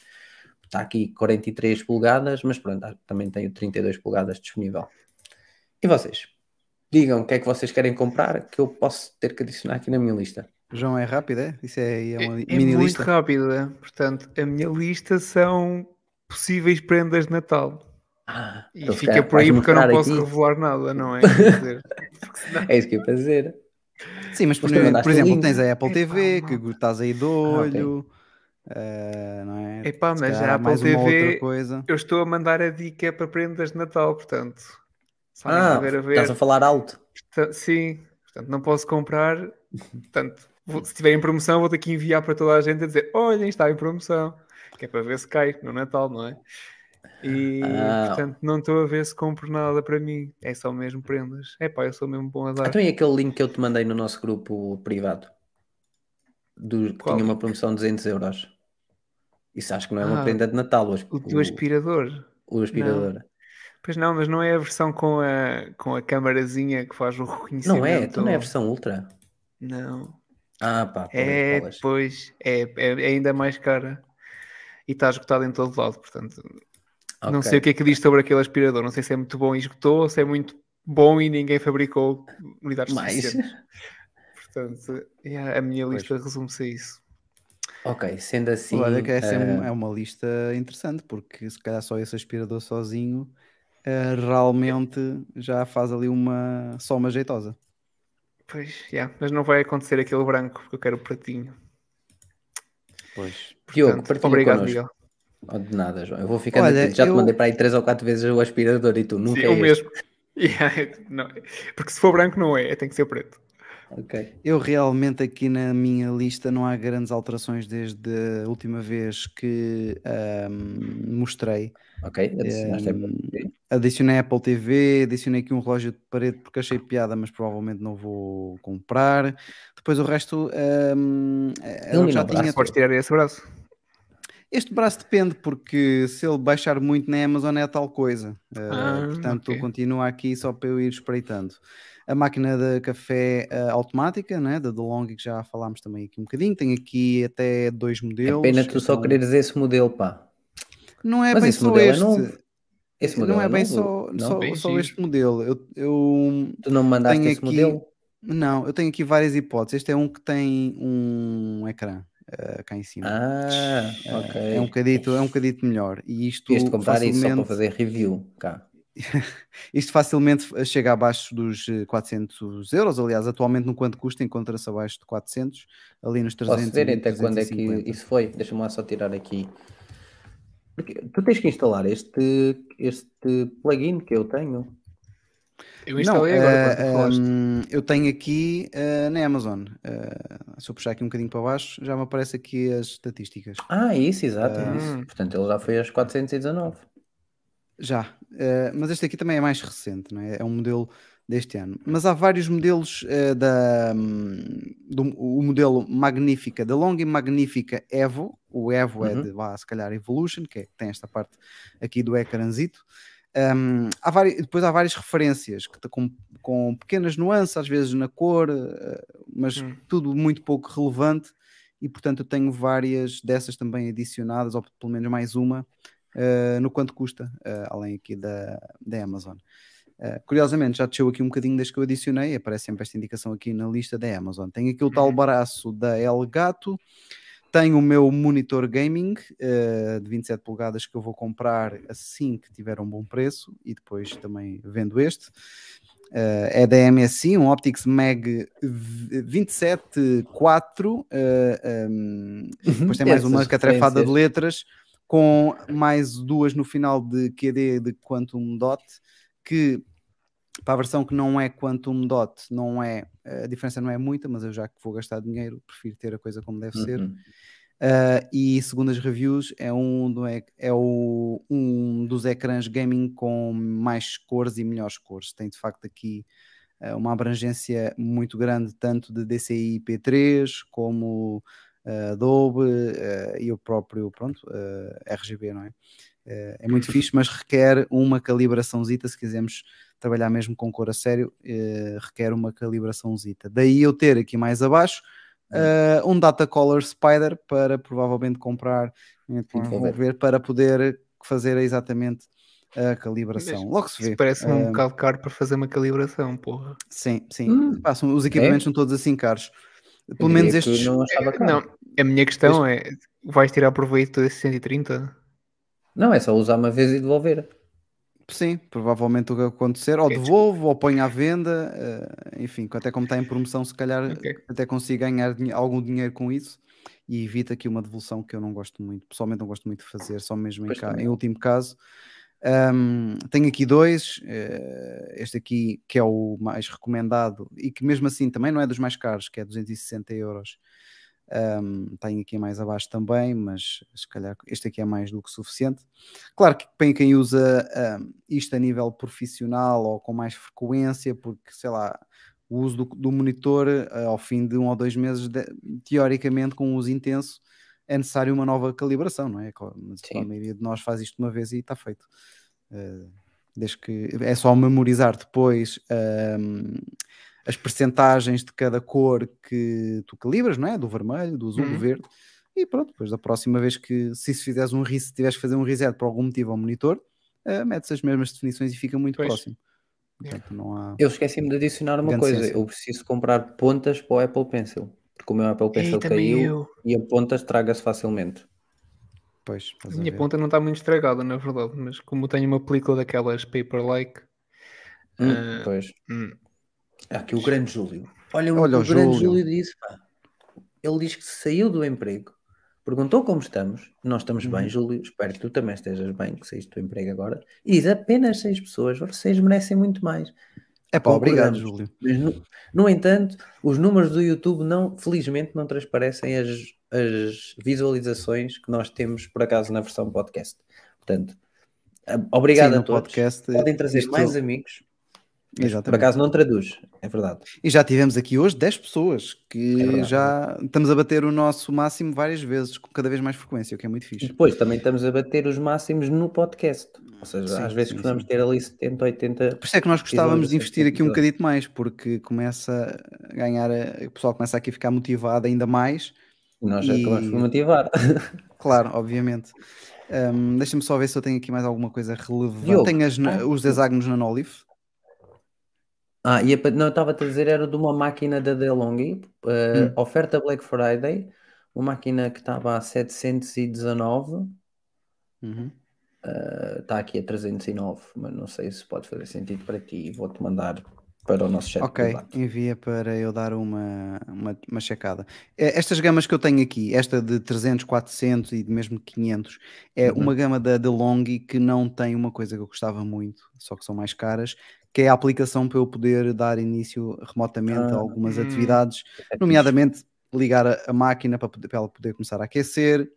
Está aqui 43 polegadas, mas pronto, também tenho 32 polegadas disponível. E vocês? Digam o que é que vocês querem comprar que eu posso ter que adicionar aqui na minha lista. João é rápido, é? Isso é, é uma É, é mini muito lista. rápida. Portanto, a minha lista são possíveis prendas de Natal. Ah, E então fica calhar por aí porque eu não posso aqui. revelar nada, não é? É isso que eu ia fazer. Sim, mas por, mandaste por exemplo, tens a Apple TV, que estás aí de olho, eh, não é? Epá, mas a Apple TV coisa. eu estou a mandar a dica para prendas de Natal, portanto. Ah, tiver a ver, estás a falar alto. sim, portanto, não posso comprar. Portanto, vou- se estiver em promoção, vou ter que enviar para toda a gente a dizer: olhem, está em promoção, que é para ver se cai no Natal, não é? E Ah. portanto, não estou a ver se compro nada para mim, é só mesmo prendas. É pá, eu sou mesmo bom a dar. Então e aquele link que eu te mandei no nosso grupo privado? Do, Qual tinha uma promoção de 200 euros. Isso acho que não é uma Ah, prenda de Natal. O, as- O aspirador. o aspirador. Pois não, mas não é a versão com a, com a camarazinha que faz o reconhecimento. Não é? Então não é a versão Ultra. Não. Ah, pá, É, pois, é, é, é ainda mais cara. E está esgotado em todo lado, portanto. Não Ok. sei o que é que diz sobre aquele aspirador. Não sei se é muito bom e esgotou, ou se é muito bom e ninguém fabricou unidades Mais. suficientes. Portanto, yeah, a minha lista resume-se a isso. Ok, sendo assim. Olha que essa eh, é uma lista interessante, porque se calhar só esse aspirador sozinho eh, realmente já faz ali uma soma jeitosa. Pois, yeah, mas não vai acontecer aquele branco, porque eu quero o pratinho. Pois. Diogo, Portanto, partilha obrigado, connosco. Miguel. Oh, de nada, João. Eu vou ficando Olha. Já te eu- mandei para aí três ou quatro vezes o aspirador e tu nunca Sim, é o mesmo. Yeah, não, porque se for branco não é, tem que ser preto. Ok. Eu realmente aqui na minha lista não há grandes alterações desde a última vez que ahm, mostrei. Ok, adicionaste Adicionei Apple TV, adicionei aqui um relógio de parede porque achei piada, mas provavelmente não vou comprar. Depois o resto ahm, era o que Elimina já tinha. Podes tirar esse braço. Este braço depende, porque se ele baixar muito na Amazon é tal coisa. Uh, Ah, portanto, ok. continua aqui só para eu ir espreitando. A máquina de café uh, automática, né, da DeLonghi, que já falámos também aqui um bocadinho. Tem aqui até dois É modelos. pena tu só então- quereres esse modelo, pá. Não é Mas bem esse só modelo é este. novo. Esse modelo não é, bem novo? só, Não? só, Bem só este modelo. Eu, eu- Tu não me mandaste Tenho esse aqui- modelo? não, eu tenho aqui várias hipóteses. Este é um que tem um ecrã uh, cá em cima. Ah, Uh, ok. É um bocadito, é um bocadito melhor. E isto Ias comprar isso só para facilmente- fazer review, cá. Isto facilmente chega abaixo dos eh, 400 euros. Aliás, atualmente no quanto custa encontra-se abaixo de 400, ali nos 300. Posso ver até quando é que isso foi? Deixa-me lá só tirar aqui. Porque tu tens que instalar este, este plugin que eu tenho. Eu Não, instalei agora eh, quando tu falaste. hum, eu tenho aqui eh, na Amazon. eh, se eu puxar aqui um bocadinho para baixo, já me aparece aqui as estatísticas. Ah, isso, exato. é Ah. isso. Portanto, ele já foi aos 419. Já, eh, mas este aqui também é mais recente, não é? É um modelo deste ano. Mas há vários modelos eh, da hum, do, o modelo Magnífica, da Long e Magnífica Evo. O Evo é Uhum. de, vá, se calhar, Evolution, que é, tem esta parte aqui do ecrãzito. Hum, há vari- depois há várias referências que com, com pequenas nuances, às vezes na cor, eh, mas Hum. tudo muito pouco relevante. E portanto, eu tenho várias dessas também adicionadas, ou pelo menos mais uma, eh, no quanto custa, além aqui da, da Amazon. Eh, curiosamente, já desceu aqui um bocadinho desde que eu adicionei, aparece sempre esta indicação aqui na lista da Amazon. Tem aqui o tal Uhum. braço da Elgato, tenho o meu monitor gaming eh, de 27 polegadas que eu vou comprar assim que tiver um bom preço e depois também vendo este. Eh, é da MSI, um Optics Mag 274. eh, um, depois tem mais Essas uma catrefada de letras, com mais duas no final de QD de Quantum Dot, que para a versão que não é Quantum Dot, não é, a diferença não é muita, mas eu já que vou gastar dinheiro, prefiro ter a coisa como deve ser. Uh, e segundo as reviews, é, um, ec- é o, um dos ecrãs gaming com mais cores e melhores cores. Tem de facto aqui uh, uma abrangência muito grande, tanto de DCI P3 como uh, Adobe e o próprio pronto, RGB, não é? É muito fixe, mas requer uma calibraçãozita se quisermos trabalhar mesmo com cor a sério, uh, requer uma calibraçãozita. Daí eu ter aqui mais abaixo uh, um Data Color Spider para provavelmente comprar, então, vou ver. para poder fazer exatamente a calibração. Logo se vê. Isso parece um Uh, bocado caro para fazer uma calibração, porra. Sim, sim. Hum. São- os equipamentos são todos assim caros. Pelo menos estes. Não. Não, a minha questão é: vais tirar proveito desse 130? Não, é só usar uma vez e devolver. Sim, provavelmente o que acontecer, ou devolvo, ou ponho à venda, eh, enfim, até como está em promoção, se calhar Ok. até consigo ganhar algum dinheiro com isso e evita aqui uma devolução que eu não gosto muito, pessoalmente não gosto muito de fazer, só mesmo em, ca- em último caso. Ahm, tenho aqui dois, eh, este aqui que é o mais recomendado e que mesmo assim também não é dos mais caros, que é 260 euros. Um, tenho aqui mais abaixo também, mas se calhar este aqui é mais do que suficiente. Claro que para quem usa um, isto a nível profissional ou com mais frequência, porque sei lá, o uso do, do monitor uh, ao fim de um ou dois meses, de- teoricamente, com um uso intenso, é necessário uma nova calibração, não é? Mas Sim. a maioria de nós faz isto uma vez e está feito. Uh, desde que é só memorizar depois as percentagens de cada cor que tu calibras, não é? Do vermelho, do azul, do Uhum. verde. E pronto, depois da próxima vez que, se fizeres um reset, tiveres que fazer um reset por algum motivo ao monitor, uh, metes as mesmas definições e fica muito Pois. próximo. Portanto, não há. Eu esqueci-me de adicionar uma coisa. ciência. Eu preciso comprar pontas para o Apple Pencil. Porque o meu Apple Pencil caiu eu. e a ponta estraga-se facilmente. Pois, A a minha ver. ponta não está muito estragada, na verdade, mas como tenho uma película daquelas paper-like, Hum, Ah. pois. hum, Há aqui o grande Júlio. Olha, o Olha que o o grande Júlio. Júlio disse, pá. Ele diz que saiu do emprego, perguntou como estamos. Nós estamos Uhum. bem, Júlio. Espero que tu também estejas bem, que saíste do emprego agora. E diz apenas seis pessoas. Vocês merecem muito mais. É pá, obrigado. Júlio. Mas, no, no entanto, os números do YouTube não, felizmente, não transparecem as, as visualizações que nós temos, por acaso, na versão podcast. Portanto, obrigado Sim, a todos. podcast, Podem trazer isto- mais amigos. Mas, por Exatamente. acaso não traduz, é verdade. E já tivemos aqui hoje 10 pessoas que É verdade, já estamos a bater o nosso máximo várias vezes, com cada vez mais frequência, o que é muito E fixe. depois também estamos a bater os máximos no podcast. Ou seja, Sim, às vezes sim, costumamos sim. ter ali 70, 80. Por isso é que nós gostávamos de investir aqui um bocadito mais, porque começa a ganhar, o pessoal começa aqui a ficar motivado ainda mais. E nós já E- acabamos por motivar. Claro, obviamente. Hum, Deixa-me só ver se eu tenho aqui mais alguma coisa relevante. Diogo, Tenho as ah, os hexágonos na Nolif. Ah, e a pa- não, eu estava a dizer, era de uma máquina da DeLonghi, eh, Hum. oferta Black Friday, uma máquina que estava a 719, Uhum. eh, está aqui a 309, mas não sei se pode fazer sentido para ti. Vou-te mandar para o nosso chat Ok, privado. envia para eu dar uma, uma, uma checada. Eh, Estas gamas que eu tenho aqui, esta de 300, 400 e de mesmo 500, é Uhum. uma gama da DeLonghi que não tem uma coisa que eu gostava muito, só que são mais caras, que é a aplicação para eu poder dar início remotamente a Ah. algumas Hum. atividades, É nomeadamente ligar a, a máquina para, poder- para ela poder começar a aquecer,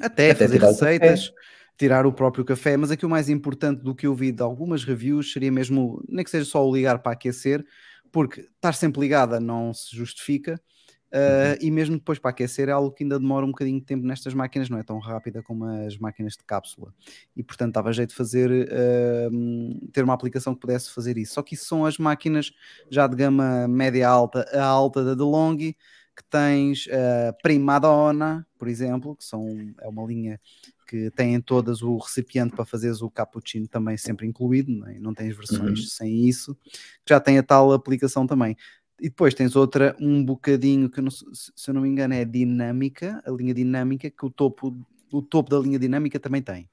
até, Até fazer tirar o receitas, tirar o próprio café, mas aqui o mais importante do que eu vi de algumas reviews seria mesmo, nem que seja só o ligar para aquecer, porque estar sempre ligada não se justifica. Uh, e mesmo depois para aquecer é algo que ainda demora um bocadinho de tempo nestas máquinas, não é tão rápida como as máquinas de cápsula. E portanto dava jeito de fazer uh, ter uma aplicação que pudesse fazer isso. Só que isso são as máquinas já de gama média alta a alta da DeLonghi, que tens a Primadonna, por exemplo, que são, é uma linha que têm todas o recipiente para fazeres o cappuccino também sempre incluído, não, é? não tens versões Uhum. sem isso, que já tem a tal aplicação também. E depois tens outra, um bocadinho, que eu não se eu não me engano é dinâmica, a linha dinâmica, que o topo, o topo da linha dinâmica também tem.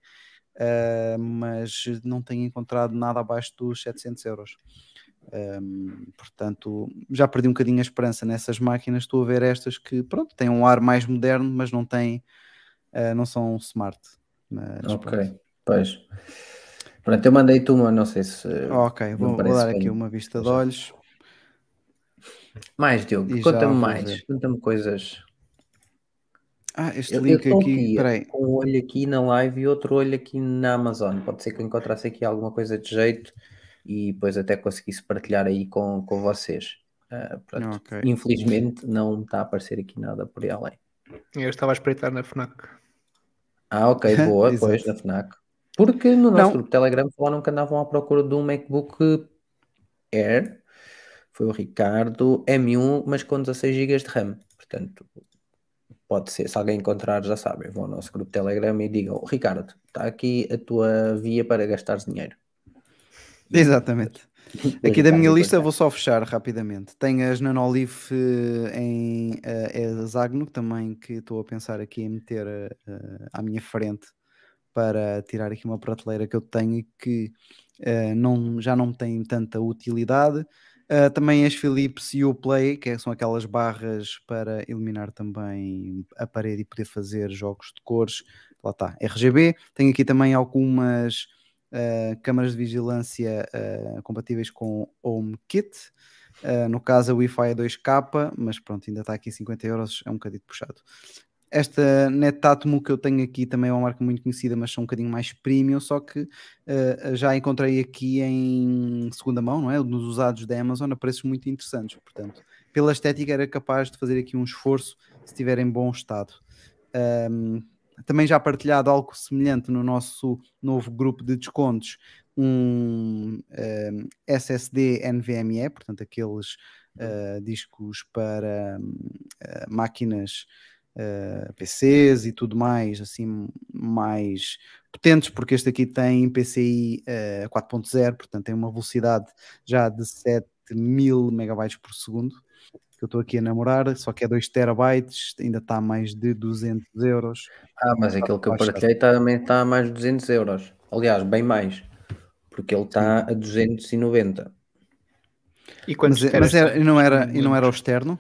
Uh, mas não tenho encontrado nada abaixo dos 700 euros. Um, portanto, já perdi um bocadinho a esperança nessas máquinas. Estou a ver estas que, pronto, têm um ar mais moderno, mas não têm, uh, não são smart. Mas, Ok, pronto. pois. Pronto, eu mandei-te uma, não sei se. Ok, vou, vou dar bem. aqui uma vista de olhos. Mais, Diogo, conta-me mais, conta-me coisas. Ah, este Eu link estou aqui, peraí. com um olho aqui na live e outro olho aqui na Amazon. Pode ser que eu encontrasse aqui alguma coisa de jeito e depois até conseguisse partilhar aí com, com vocês. Ah, pronto. Ok. Infelizmente não está a aparecer aqui nada por aí além. eu estava a espreitar na FNAC. Ah, ok, boa, pois na FNAC. Porque no nosso Não. grupo Telegram falaram que andavam à procura de um MacBook Air. Foi o Ricardo M1, mas com 16 GB de RAM. Portanto, pode ser, se alguém encontrar, já sabem, vão ao nosso grupo Telegram e digam: Ricardo, está aqui a tua via para gastar dinheiro. Exatamente. Aqui da minha lista tá. vou só fechar rapidamente. Tenho as Nanolife eh, em eh, hexágono também que estou a pensar aqui em meter eh, à minha frente para tirar aqui uma prateleira que eu tenho e que eh, não, já não tem tanta utilidade. Eh, também as Philips Uplay, que são aquelas barras para eliminar também a parede e poder fazer jogos de cores. Lá está, RGB. Tenho aqui também algumas uh, câmaras de vigilância uh, compatíveis com HomeKit. Uh, no caso, a Wi-Fi é 2K, mas pronto, ainda está aqui 50 euros, é um bocadinho puxado. Esta Netatmo que eu tenho aqui também é uma marca muito conhecida, mas são um bocadinho mais premium, só que uh, já encontrei aqui em segunda mão, não é? Nos usados da Amazon a preços muito interessantes. Portanto, pela estética era capaz de fazer aqui um esforço se estiver em bom estado. Um, também já partilhado algo semelhante no nosso novo grupo de descontos, um, um SSD NVMe, portanto, aqueles uh, discos para uh, máquinas uh, PCs e tudo mais, assim, mais potentes, porque este aqui tem PCI 4.0, portanto, tem uma velocidade já de 7000 megabytes por segundo que eu estou aqui a namorar, só que é 2 terabytes, ainda está a mais de 200 euros. Ah, mas aquele que eu partilhei também está a mais de 200 euros. Aliás, bem mais, porque ele está a 290. E mas, mas era, e, não era, e não era o externo?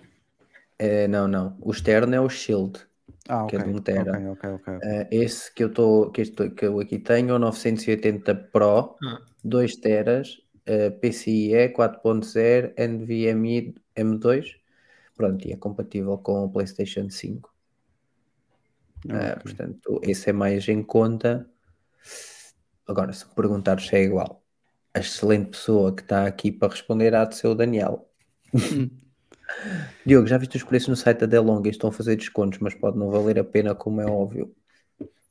É, não, não. O externo é o Shield, ah, que okay, é de 1 tera. Okay, okay, okay, uh, esse que eu, tô, que, este, que eu aqui tenho é o 980 Pro, Ah. 2 teras, uh, PCIe 4.0, NVMe M2. Pronto, e é compatível com o PlayStation 5. Okay. Uh, portanto, esse é mais em conta. Agora, se me perguntar se é igual, a excelente pessoa que está aqui para responder há de ser o Daniel. Diogo, já viste os preços no site da Delong? Estão a fazer descontos, mas pode não valer a pena, como é óbvio.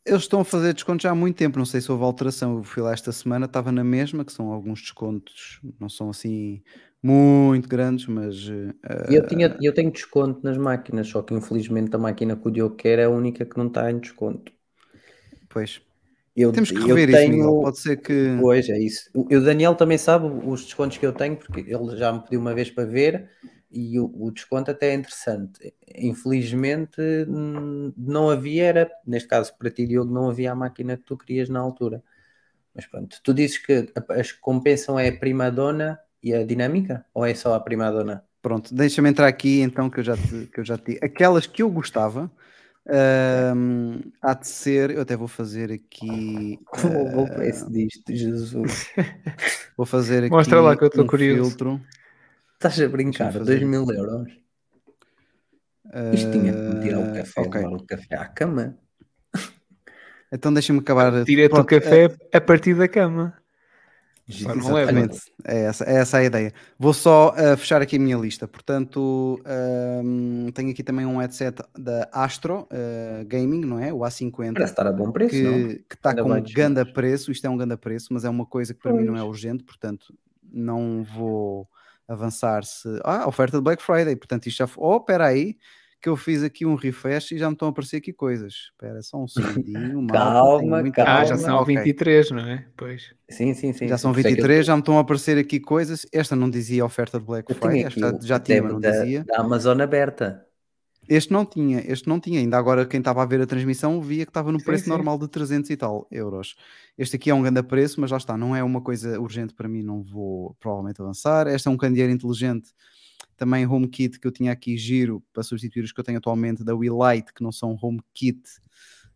Eles estão a fazer descontos já há muito tempo, não sei se houve alteração. Eu fui lá esta semana, estava na mesma, que são alguns descontos, não são assim muito grandes, mas. Uh... Eu, tinha, eu tenho desconto nas máquinas, só que infelizmente a máquina que o Diogo quer é a única que não está em desconto. Pois. Eu, Temos que rever isso, tenho... Miguel. Pode ser que. Pois, é isso. O, o Daniel também sabe os descontos que eu tenho, porque ele já me pediu uma vez para ver e o, o desconto até é interessante. Infelizmente não havia, era, neste caso para ti, Diogo, não havia a máquina que tu querias na altura. Mas pronto, tu dizes que as que compensam é a primadona e a dinâmica? Ou é só a primadona? Pronto, deixa-me entrar aqui então que eu já te, que eu já te aquelas que eu gostava um, há de ser, eu até vou fazer aqui uh, vou ver se disto, Jesus vou fazer aqui Mostra lá que eu estou um curioso filtro estás a brincar, 2 mil euros uh, isto tinha que me tirar o café, okay. levar o café à cama então deixa-me acabar tira-te o café uh, a partir da cama Exatamente, é essa, é essa a ideia. Vou só uh, fechar aqui a minha lista. Portanto, um, tenho aqui também um headset da Astro uh, Gaming, não é? O A50. Parece estar a bom preço, que está com um ganda preço. Isto é um ganda preço, mas é uma coisa que para pois. mim não é urgente, portanto, não vou avançar se. Ah, oferta de Black Friday, portanto, isto já. Oh, espera aí que eu fiz aqui um refresh e já me estão a aparecer aqui coisas. Espera só um segundinho. calma, calma. Ah, já são okay. 23, não é? Pois. Sim, sim, sim. Já são 23, já me estão a aparecer aqui coisas. Esta não dizia oferta de Black Friday, já, já tinha, mas não da, dizia. Da Amazon aberta. Este não tinha, este não tinha. Ainda agora quem estava a ver a transmissão via que estava no preço sim, sim. normal de 300 e tal euros. Este aqui é um grande preço, mas lá está, não é uma coisa urgente para mim, não vou provavelmente avançar. Este é um candeeiro inteligente também HomeKit que eu tinha aqui giro para substituir os que eu tenho atualmente da Light que não são HomeKit,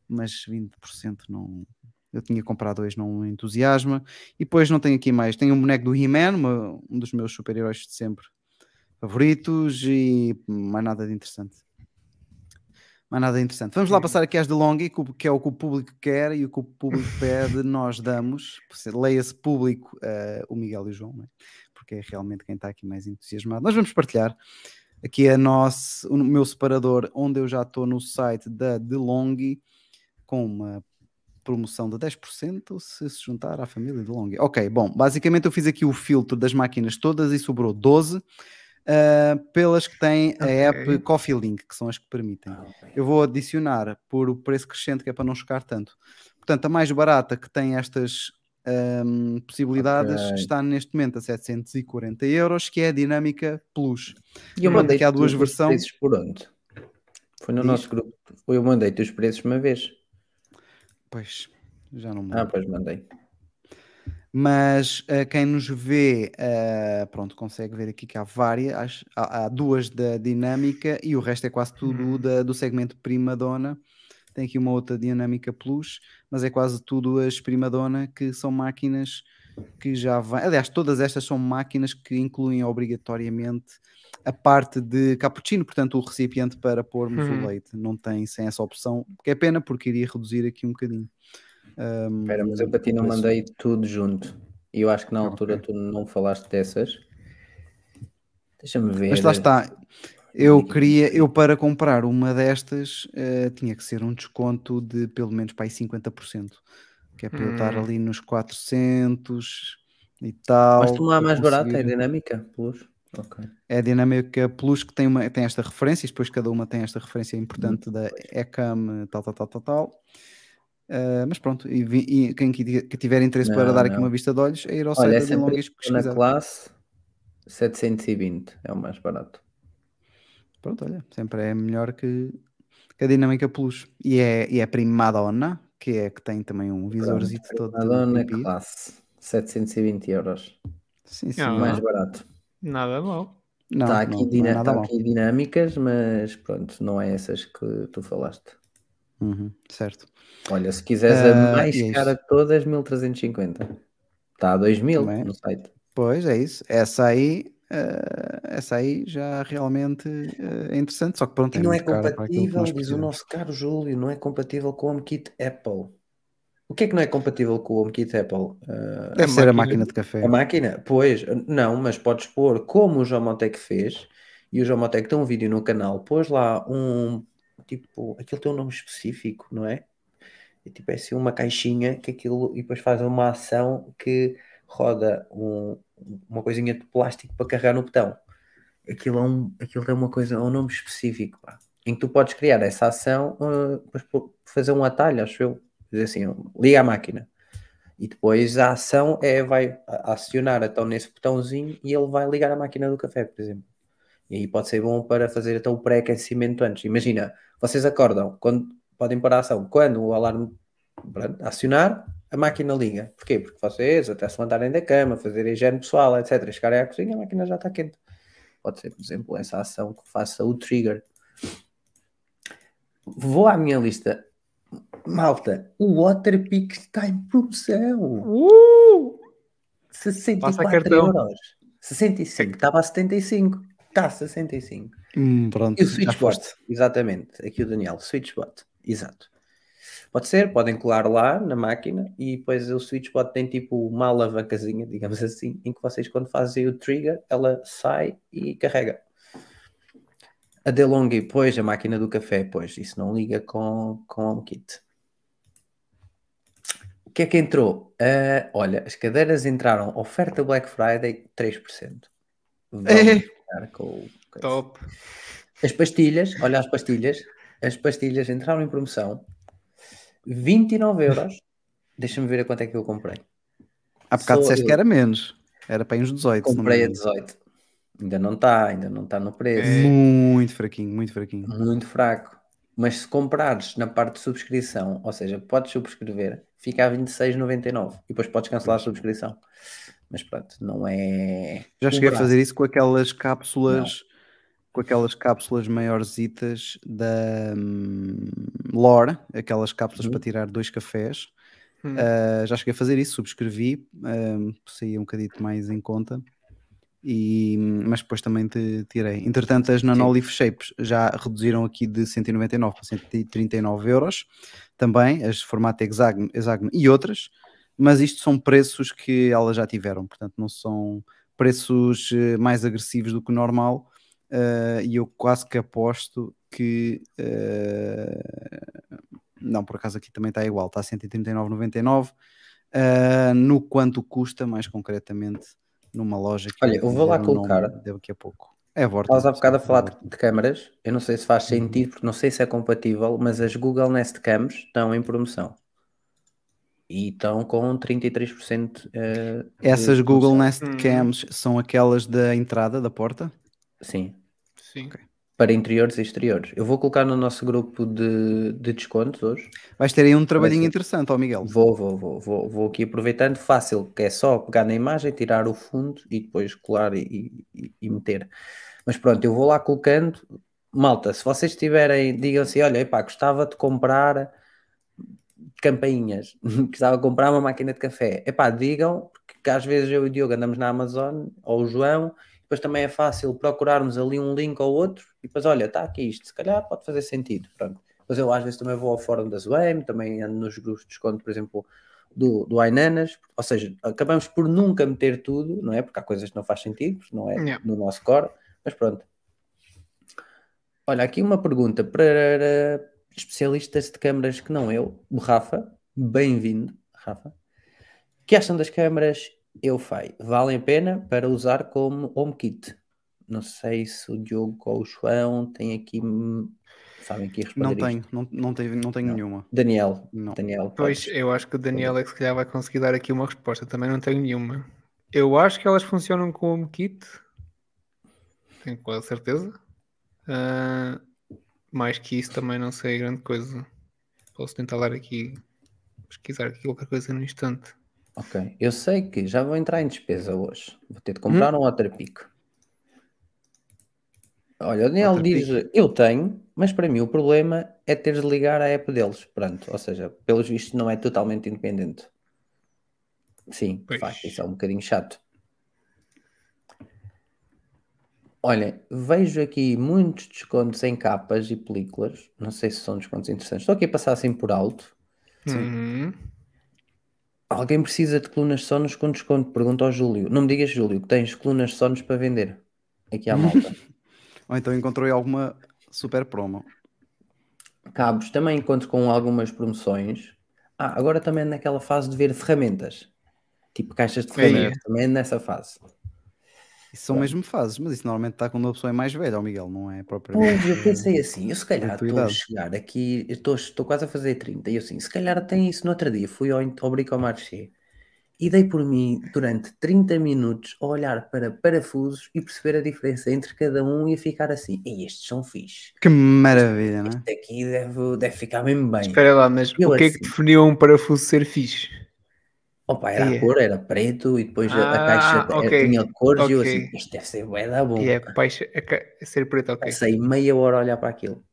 mas 20% não. Eu tinha comprado dois, não entusiasma. E depois não tenho aqui mais. Tenho um boneco do He-Man, um dos meus super-heróis de sempre favoritos, e mais nada de interessante. Mais nada interessante. Vamos lá passar aqui às de Longi, que é o que o público quer e o que o público pede, nós damos. Leia-se público uh, o Miguel e o João, é? porque é realmente quem está aqui mais entusiasmado. Nós vamos partilhar aqui a nosso, o meu separador, onde eu já estou no site da DeLonghi, com uma promoção de 10% se se juntar à família DeLonghi. Ok, bom, basicamente eu fiz aqui o filtro das máquinas todas e sobrou 12, uh, pelas que têm a okay. app Coffee Link, que são as que permitem. Eu vou adicionar por o preço crescente, que é para não chocar tanto. Portanto, a mais barata que tem estas hum, possibilidades Ok. está neste momento a 740 euros, que é a Dinâmica Plus. E eu mandei que há duas os versões. preços por onde? Foi no Diz. nosso grupo. Eu mandei-te os preços uma vez. Pois, já não me Ah, pois mandei. Mas eh, quem nos vê, eh, pronto, consegue ver aqui que há várias, há, há duas da Dinâmica e o resto é quase tudo Hum. da- do segmento Prima Donna. Tem aqui uma outra Dinâmica Plus, mas é quase tudo as Prima Donna que são máquinas que já vão. Aliás, todas estas são máquinas que incluem obrigatoriamente a parte de cappuccino, portanto, o recipiente para pormos Uhum. o leite. Não tem sem essa opção, que é pena porque iria reduzir aqui um bocadinho. Espera, mas eu para ti não mandei tudo junto. E eu acho que na altura Ok. tu não falaste dessas. Deixa-me ver. Mas lá está. Eu queria, eu para comprar uma destas eh, tinha que ser um desconto de pelo menos para aí 50%, que é para eu estar Hum. ali nos 400 e tal. Mas tu lá para mais barato é conseguir- dinâmica? Plus? Ok. É a Dinâmica Plus que tem, uma, tem esta referência, e depois cada uma tem esta referência importante da ECAM, tal, tal, tal, tal, tal. Eh, mas pronto, e, vi- e quem que que tiver interesse para Não, dar aqui não. uma vista de olhos é ir ao Olha, site é da Dilongis na classe 720 é o mais barato. Pronto, olha, sempre é melhor que, que a Dinâmica Plus. E é, e é Primadonna, que é que tem também um visorzito todo. Madonna classe 720 euros. Sim, sim. Ah. Mais barato. Nada mal. Não, Está não, aqui, não é tá aqui dinâmicas, mas pronto, não é essas que tu falaste. Uhum, certo. Olha, se quiseres Ah, a mais e é cara de todas, 1350. Está a 2000 Também. no site. Pois é isso. Essa aí, eh, essa aí já realmente eh, é interessante, só que pronto, E é não é compatível, diz o nosso caro Júlio, não é compatível com o HomeKit Apple. O que é que não é compatível com o HomeKit Apple? Ah, Deve A ser a máquina- máquina de café. a máquina? Pois, não, mas podes pôr como o Jomotec fez, e o Jomotec tem um vídeo no canal, pôs lá um, tipo, aquilo tem um nome específico, não é? É tipo é assim uma caixinha que aquilo, e depois faz uma ação que roda um- uma coisinha de plástico para carregar no botão. Aquilo, é um, aquilo tem uma coisa, é um nome específico, pá, em que tu podes criar essa ação, pô- fazer um atalho, acho eu, dizer assim, liga a máquina. E depois a ação é, vai acionar então nesse botãozinho e ele vai ligar a máquina do café, por exemplo. E aí pode ser bom para fazer então o pré-aquecimento antes. Imagina, vocês acordam, quando podem parar a ação, quando o alarme acionar, a máquina liga. Porquê? Porque vocês até se levantarem da cama, fazer higiene pessoal, etc., chegarem à cozinha, a máquina já está quente. Pode ser, por exemplo, essa ação que faça o trigger. Vou à minha lista. Malta, o Waterpik está em promoção. Uh! 64 cartão. euros. 65. Estava a 75. Está a 65. Hum, pronto, E o SwitchBot. Exatamente. Aqui o Daniel. SwitchBot. Exato. Pode ser, podem colar lá na máquina e depois o SwitchBot tem tipo uma alavancazinha, digamos assim, em que vocês quando fazem o trigger, ela sai e carrega. A DeLonghi, pois, a máquina do café, pois, isso não liga com, com o HomeKit. O que é que entrou? Ah, olha, as cadeiras entraram, oferta Black Friday, 3%. Vamos É. ficar com o... Top. as pastilhas, olha as pastilhas, as pastilhas entraram em promoção, 29 euros. Deixa-me ver a quanto é que eu comprei. Há bocado Sou disseste eu. que era menos. Era para uns 18. se não me Comprei a engano. 18. Ainda não está, ainda não está no preço. É. Muito fraquinho, muito fraquinho. Muito fraco. Mas se comprares na parte de subscrição, ou seja, podes subscrever, fica a 26,99 e depois podes cancelar a subscrição. Mas pronto, não é. Já cheguei a um fazer isso com aquelas cápsulas, com aquelas cápsulas maiorzitas da hum, Lore, aquelas cápsulas Uhum. para tirar dois cafés. Hum. Uh, já cheguei a fazer isso, subscrevi, um, saía um bocadito mais em conta. E, mas depois também te tirei. Entretanto, as Nanolife Shapes já reduziram aqui de 199 para 139 euros. Também, as formato hexágono, hexágono e outras. Mas isto são preços que elas já tiveram, portanto, não são preços eh, mais agressivos do que o normal. eh, e eu quase que aposto que eh, não, por acaso aqui também está igual, está a 139,99 uh, no quanto custa, mais concretamente, numa loja que Olha, eu vou lá colocar. daqui a pouco. É. Estavas há bocado a sim, falar é de, de câmaras. Eu não sei se faz Uhum. sentido, porque não sei se é compatível, mas as Google Nest Cams estão em promoção. E estão com 33%. eh, de Essas Google produção. Nest Hum. Cams são aquelas da entrada da porta? Sim, Sim. para interiores e exteriores. Eu vou colocar no nosso grupo de, de descontos hoje. Vais ter aí um trabalhinho interessante, ó Miguel. Vou, vou, vou, vou, vou aqui aproveitando, fácil, que é só pegar na imagem, tirar o fundo e depois colar e, e- e meter. Mas pronto, eu vou lá colocando. Malta, se vocês tiverem, digam assim: olha, epá, gostava de comprar campainhas, gostava de comprar uma máquina de café. Epá, digam, porque às vezes eu e o Diogo andamos na Amazon ou o João, depois também é fácil procurarmos ali um link ou outro e depois, olha, está aqui isto, se calhar pode fazer sentido. Pronto. Depois eu às vezes também vou ao fórum da Zoem, também ando nos grupos de desconto, por exemplo, do, do Ainanas, ou seja, acabamos por nunca meter tudo, não é? Porque há coisas que não faz sentido, não é Yeah. no nosso core, mas pronto. Olha, aqui uma pergunta para especialistas de câmaras que não eu, o Rafa, bem-vindo, Rafa. O que acham das câmaras EUFI? Valem a pena para usar como HomeKit? Não sei se o Diogo ou o João têm aqui, hum, sabem aqui responder Não isto. tenho, não, não, tenho, não tenho Não. nenhuma. Daniel, Não. Daniel, Pois, podes- eu acho que o Daniel é que se calhar vai conseguir dar aqui uma resposta. Também não tenho nenhuma. Eu acho que elas funcionam com o HomeKit. Tenho quase certeza. Ah, mais que isso também não sei grande coisa. Posso tentar dar aqui, pesquisar aqui qualquer coisa no instante. Ok, eu sei que já vou entrar em despesa hoje. Vou ter de comprar um Waterpick. Olha, o Daniel diz: Eu tenho, mas para mim o problema é teres de ligar à app deles. Pronto, ou seja, pelos vistos não é totalmente independente. Sim, de Pois. facto, isso é um bocadinho chato. Olha, vejo aqui muitos descontos em capas e películas. Não sei se são descontos interessantes. Estou aqui a passar assim por alto. Uhum. Alguém precisa de colunas sonos com desconto? Pergunta ao Júlio. Não me digas, Júlio, que tens colunas sonos para vender. Aqui à malta. Ou então encontrou aí alguma super promo. Cabos, também encontro com algumas promoções. Ah, agora também naquela fase de ver ferramentas. Tipo caixas de ferramentas. Também nessa fase. Isso são Claro. mesmo fases, mas isso normalmente está quando a pessoa é mais velha, ó Miguel, não é propriamente. Pois, eu pensei assim, eu se calhar estou a chegar aqui, estou, estou quase a fazer 30, e eu assim, se calhar tem isso no outro dia, fui ao, ao Bricomarché e dei por mim durante 30 minutos a olhar para parafusos e perceber a diferença entre cada um e a ficar assim, e estes são fixe, Que maravilha, não é? este aqui deve, deve ficar mesmo bem. Espera lá, mas Eu o que é que assim. definiu um parafuso ser fixe? Opa, era Aí a cor, era preto e depois a- a Ah, caixa era- ok, tinha cores e eu assim, isto deve ser bué da bom. E é paixa, é ca- é ser preto, ok. Passei meia hora a olhar para aquilo.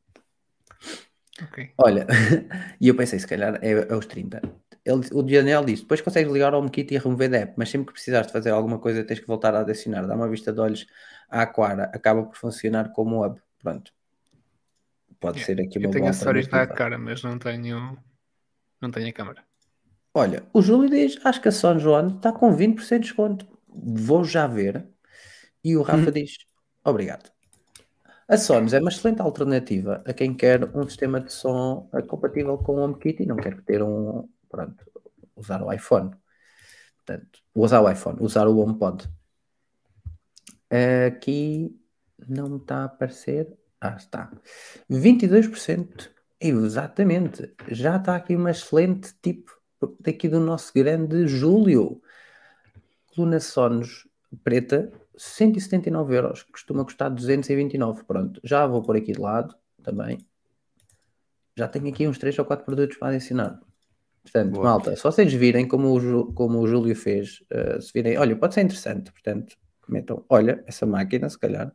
ok. Olha, e eu pensei, se calhar é, é os 30. Ele, o Daniel disse: depois consegues ligar ao HomeKit e remover da app, mas sempre que precisares de fazer alguma coisa tens que voltar a adicionar. Dá uma vista de olhos à Aquara, acaba por funcionar como hub. Pronto. Pode Yeah. ser aqui uma Eu tenho acessórios alternativa. cara, mas não tenho, não tenho a câmera. Olha, o Júlio diz: acho que a São João está com 20% de desconto. Vou já ver. E o Rafa diz: obrigado. A Sonos é uma excelente alternativa a quem quer um sistema de som eh, compatível com o HomeKit e não quer ter um. Pronto, usar o iPhone. Portanto, usar o iPhone, usar o HomePod. Aqui não está a aparecer. Ah, está. 22%. Exatamente. Já está aqui uma excelente tipo daqui do nosso grande Júlio. Coluna Sonos preta, 179 euros. Costuma custar 229. Pronto, já vou por aqui de lado também. Já tenho aqui uns 3 ou 4 produtos para adicionar. Portanto, Boa. malta, se vocês virem como o, como o Júlio fez, eh, se virem, olha, pode ser interessante. Portanto, metam, olha, essa máquina, se calhar.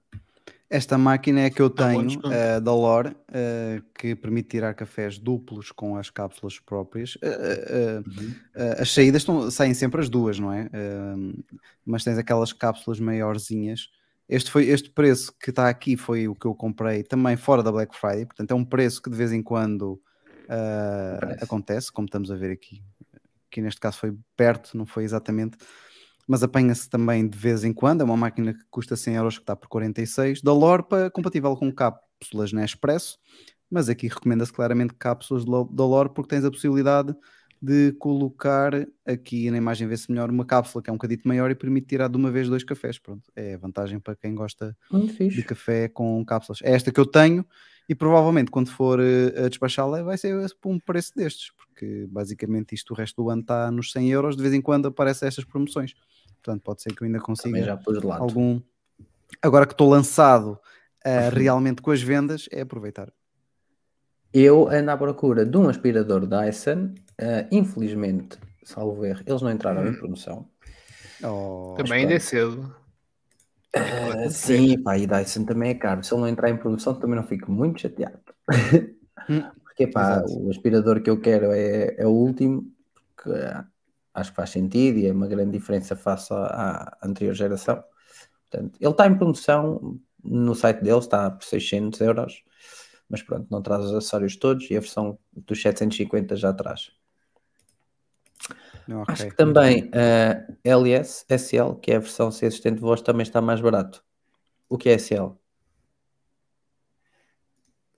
Esta máquina é que eu tenho, eh, da Lore, eh, que permite tirar cafés duplos com as cápsulas próprias. Eh, eh, as saídas estão- saem sempre as duas, não é? Eh, mas tens aquelas cápsulas maiorzinhas. Este, foi, este preço que está aqui foi o que eu comprei também fora da Black Friday, portanto é um preço que de vez em quando acontece, como estamos a ver aqui. Aqui neste caso foi perto, não foi exatamente mas apanha-se também de vez em quando. É uma máquina que custa 100 euros, que está por 46. Da Lorpa, compatível com cápsulas Nespresso, mas aqui recomenda-se claramente cápsulas da Lore, porque tens a possibilidade de colocar aqui na imagem, vê-se melhor, uma cápsula que é um bocadito maior e permite tirar de uma vez dois cafés. Pronto, é vantagem para quem gosta de café com cápsulas. É esta que eu tenho e provavelmente quando for eh, a despachá-la vai ser por um preço destes, porque porque basicamente isto o resto do ano está nos 100 euros, de vez em quando aparecem estas promoções. Portanto, pode ser que eu ainda consiga já pus de lado. algum. Agora que estou lançado ah, realmente com as vendas, é aproveitar. Eu ando à procura de um aspirador Dyson. eh, infelizmente, salvo erro, eles não entraram em promoção. Oh, Também ainda é cedo. Eh, sim, pá, e Dyson também é caro. Se ele não entrar em promoção, também não fico muito chateado. Hum, Porque, pá, exato. o aspirador que eu quero é, é o último, que ah, acho que faz sentido e é uma grande diferença face à, à anterior geração. Portanto, ele está em promoção no site deles, está por 600 euros, mas pronto, não traz os acessórios todos e a versão dos 750 já traz. ok, Acho que também a LS, SL, que é a versão sem assistente de voz, também está mais barato. O que é SL?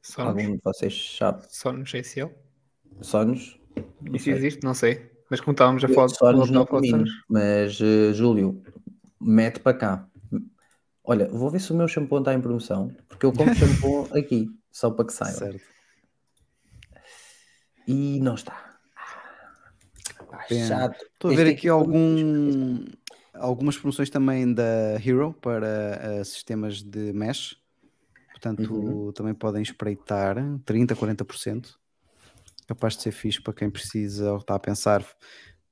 Sonos, Algum de vocês sabe? Sonos GCL. Sonos? Não Isso sei. existe? Não sei. Mas como estávamos a falar Sonos não de Sonos. mas eh, Júlio, mete para cá. Olha, vou ver se o meu shampoo está em promoção, porque eu compro shampoo aqui, só para que bem. saiba. Certo. E não está. Pá, chato. Estou a Este ver aqui muito algum, algumas promoções também da Hero para eh, sistemas de mesh. Portanto, Uhum. também podem espreitar 30%, 40%. Capaz de ser fixe para quem precisa ou está a pensar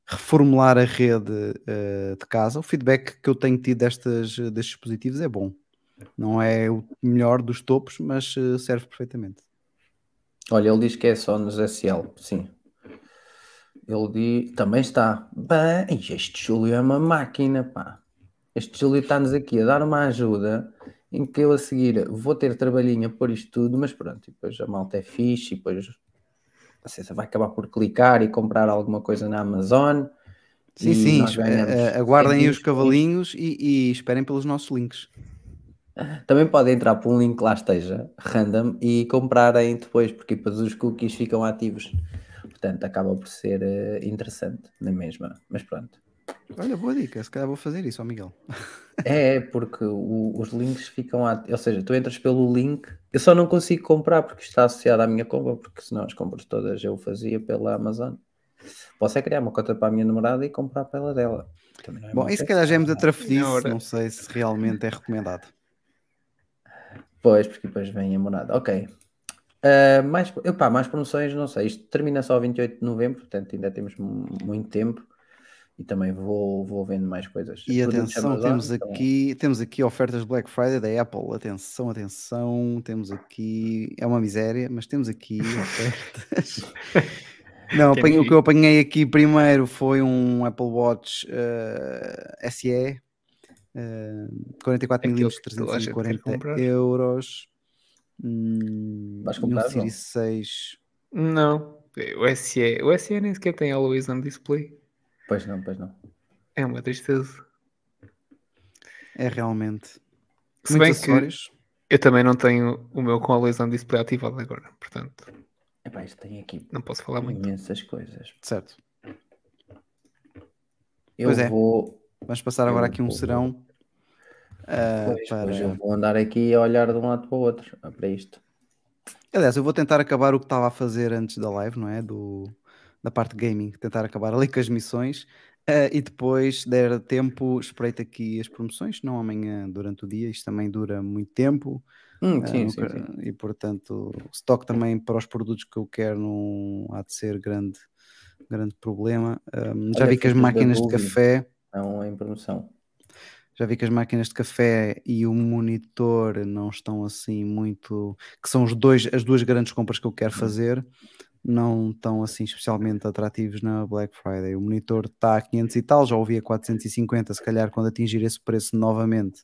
reformular a rede eh, de casa. O feedback que eu tenho tido destas, destes dispositivos é bom. Não é o melhor dos topos, mas eh, serve perfeitamente. Olha, ele diz que é só nos SL, sim. Ele diz, também está. Bem, este Júlio é uma máquina, pá. Este Júlio está-nos aqui a dar uma ajuda em que eu a seguir vou ter trabalhinho a pôr isto tudo, mas pronto, e depois a malta é fixe, e depois você vai acabar por clicar e comprar alguma coisa na Amazon. Sim, sim, eh, aguardem aí os cavalinhos e, e esperem pelos nossos links. Também podem entrar por um link que lá esteja, random, e comprarem depois, porque depois os cookies ficam ativos. Portanto, acaba por ser eh, interessante, na mesma. Mas pronto. Olha, boa dica, se calhar vou fazer isso, ó Miguel. É, porque o- os links ficam. Ou seja, tu entras pelo link. Eu só não consigo comprar porque está associado à minha compra, porque senão as compras todas eu fazia pela Amazon. Posso é criar uma conta para a minha namorada e comprar pela dela. Também não é Bom, isso se calhar já é Na hora. não sei se realmente é recomendado. Pois, porque depois vem a morada. Ok. Ah, mais, epá, mais promoções, não sei. Isto termina só 28 de novembro, portanto ainda temos mu- muito tempo. E também vou, vou vendo mais coisas. E Produtos atenção, Amazon, temos então, aqui, temos aqui ofertas Black Friday da Apple. Atenção, atenção, temos aqui, é uma miséria, mas temos aqui ofertas. Não, apanhei- o que eu apanhei aqui primeiro foi um Apple Watch eh, SE, eh, 44 Aquele milímetros, que toda a gente quer 340 comprar. euros. Hum, Vais um comprar, João? Series 6 Não. O SE, o SE nem sequer tem Always on Display. Pois não, pois não. É uma tristeza. é realmente Se muitos bem que acessórios. eu também não tenho o meu com Always on Display ativado agora. Portanto, Epá, isto tem aqui não posso falar muito. imensas coisas. Certo. Eu Pois é. vou. Vamos passar agora Eu aqui um vou- serão ah, Pois, para... pois eu vou andar aqui a olhar de um lado para o outro ah, para isto. Aliás, eu vou tentar acabar o que estava a fazer antes da live, não é? Do, da parte gaming, tentar acabar ali com as missões ah, e depois, der tempo, espreito aqui as promoções, não amanhã durante o dia, isto também dura muito tempo Hum, ah, sim, não sim, sim. e portanto, estoque também para os produtos que eu quero não há de ser grande, grande problema. Ah, já Olha, vi que as máquinas de café Estão em promoção. já vi que as máquinas de café e o monitor não estão assim muito. que são os dois, as duas grandes compras que eu quero fazer, não estão assim especialmente atrativos na Black Friday. O monitor está a 500 e tal, já ouvi a 450, se calhar quando atingir esse preço novamente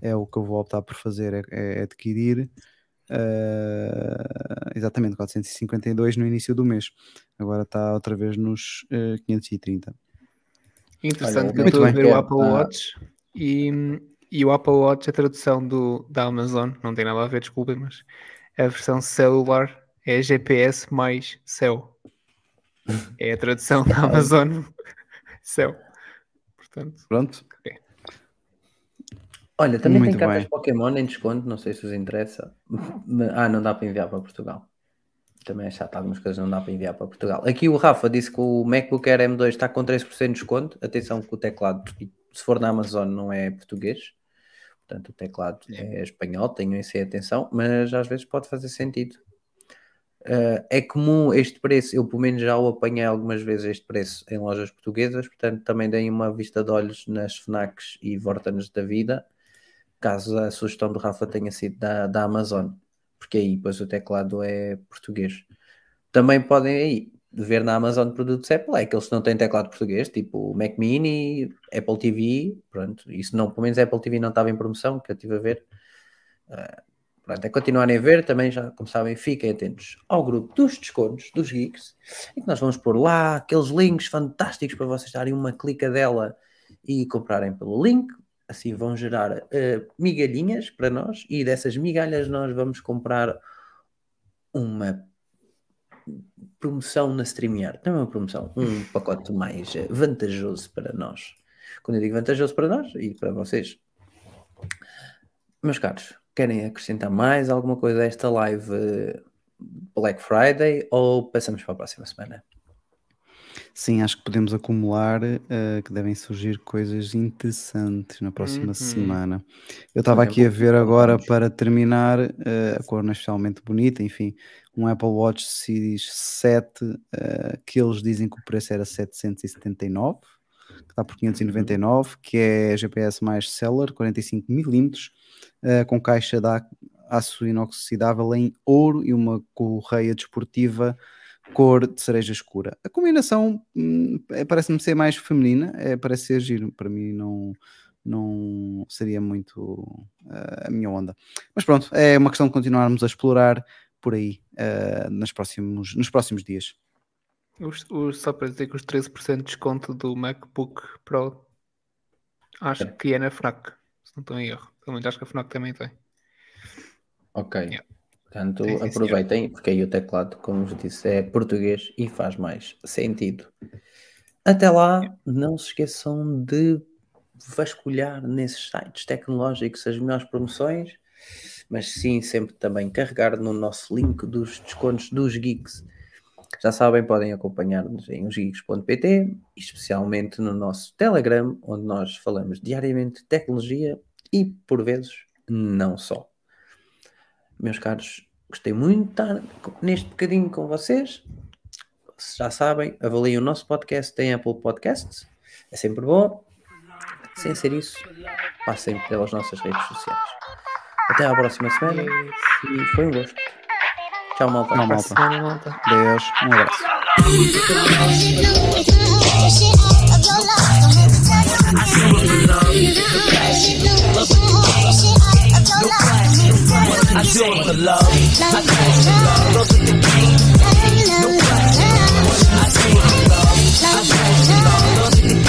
é o que eu vou optar por fazer, é, é adquirir. eh, exatamente, 452 no início do mês. Agora está outra vez nos eh, 530. Interessante Olha, que eu estou a ver o É, Apple ah. Watch e, e o Apple Watch, a tradução do, da Amazon, não tem nada a ver, desculpem, mas a versão celular é GPS mais céu. É a tradução da Amazon céu. Portanto, Pronto, Olha, também Muito tem cartas bem. Pokémon em desconto, não sei se vos interessa. Ah, não dá para enviar para Portugal. também é chato, algumas coisas não dá para enviar para Portugal. Aqui o Rafa disse que o MacBook Air M2 está com 13% de desconto. Atenção que o teclado, se for na Amazon, não é português. Portanto, o teclado é espanhol, tenham isso em atenção, mas às vezes pode fazer sentido. Uh, é comum este preço, eu pelo menos já o apanhei algumas vezes este preço em lojas portuguesas, portanto também deem uma vista de olhos nas FNACs e Vortanes da vida, caso a sugestão do Rafa tenha sido da, da Amazon, porque aí depois o teclado é português. Também podem aí ver na Amazon produtos Apple, é que eles não têm teclado português, tipo Mac Mini, Apple TV, pronto, isso não, pelo menos Apple TV não estava em promoção, que eu estive a ver. Uh, Pronto, é continuarem a ver, também já, como sabem, fiquem atentos ao grupo dos descontos, dos geeks, e que nós vamos pôr lá aqueles links fantásticos para vocês darem uma clica dela e comprarem pelo link. Assim vão gerar uh, migalhinhas para nós, e dessas migalhas nós vamos comprar uma promoção na StreamYard. Não é uma promoção, um pacote mais uh, vantajoso para nós. Quando eu digo vantajoso para nós e para vocês, meus caros, Querem acrescentar mais alguma coisa a esta live Black Friday ou passamos para a próxima semana? Sim, acho que podemos acumular uh, que devem surgir coisas interessantes na próxima uhum. semana. Eu estava aqui a ver agora para terminar uh, a cor não é especialmente bonita, enfim, um Apple Watch Series 7 uh, que eles dizem que o preço era 779, que está por 599, que é GPS mais Seller, 45 milímetros uh, com caixa de aço inoxidável em ouro e uma correia desportiva cor de cereja escura. A combinação hum, é, parece-me ser mais feminina, é, parece ser giro, para mim não, não seria muito uh, a minha onda. Mas pronto, é uma questão de continuarmos a explorar por aí uh, nos, próximos, nos próximos dias. Os, os, só para dizer que os 13% de desconto do MacBook Pro acho que é na FNAC, se não estou em erro. Pelo menos acho que a FNAC também tem. Ok. Yeah. Portanto, sim, sim, aproveitem, senhor. porque aí o teclado, como vos disse, é português e faz mais sentido. Até lá, yeah. não se esqueçam de vasculhar nesses sites tecnológicos as melhores promoções, mas sim sempre também carregar no nosso link dos descontos dos geeks. Já sabem, podem acompanhar-nos em osgeeks.pt, especialmente no nosso Telegram, onde nós falamos diariamente de tecnologia e, por vezes, não só. Meus caros, gostei muito de estar neste bocadinho com vocês. Já sabem, avaliem o nosso podcast em Apple Podcasts, é sempre bom. Sem ser isso, passem pelas nossas redes sociais. Até à próxima semana e foi um gosto. Tchau, malta. Não, malta. Deus Um abraço. The love. The love. The the love. The love. The.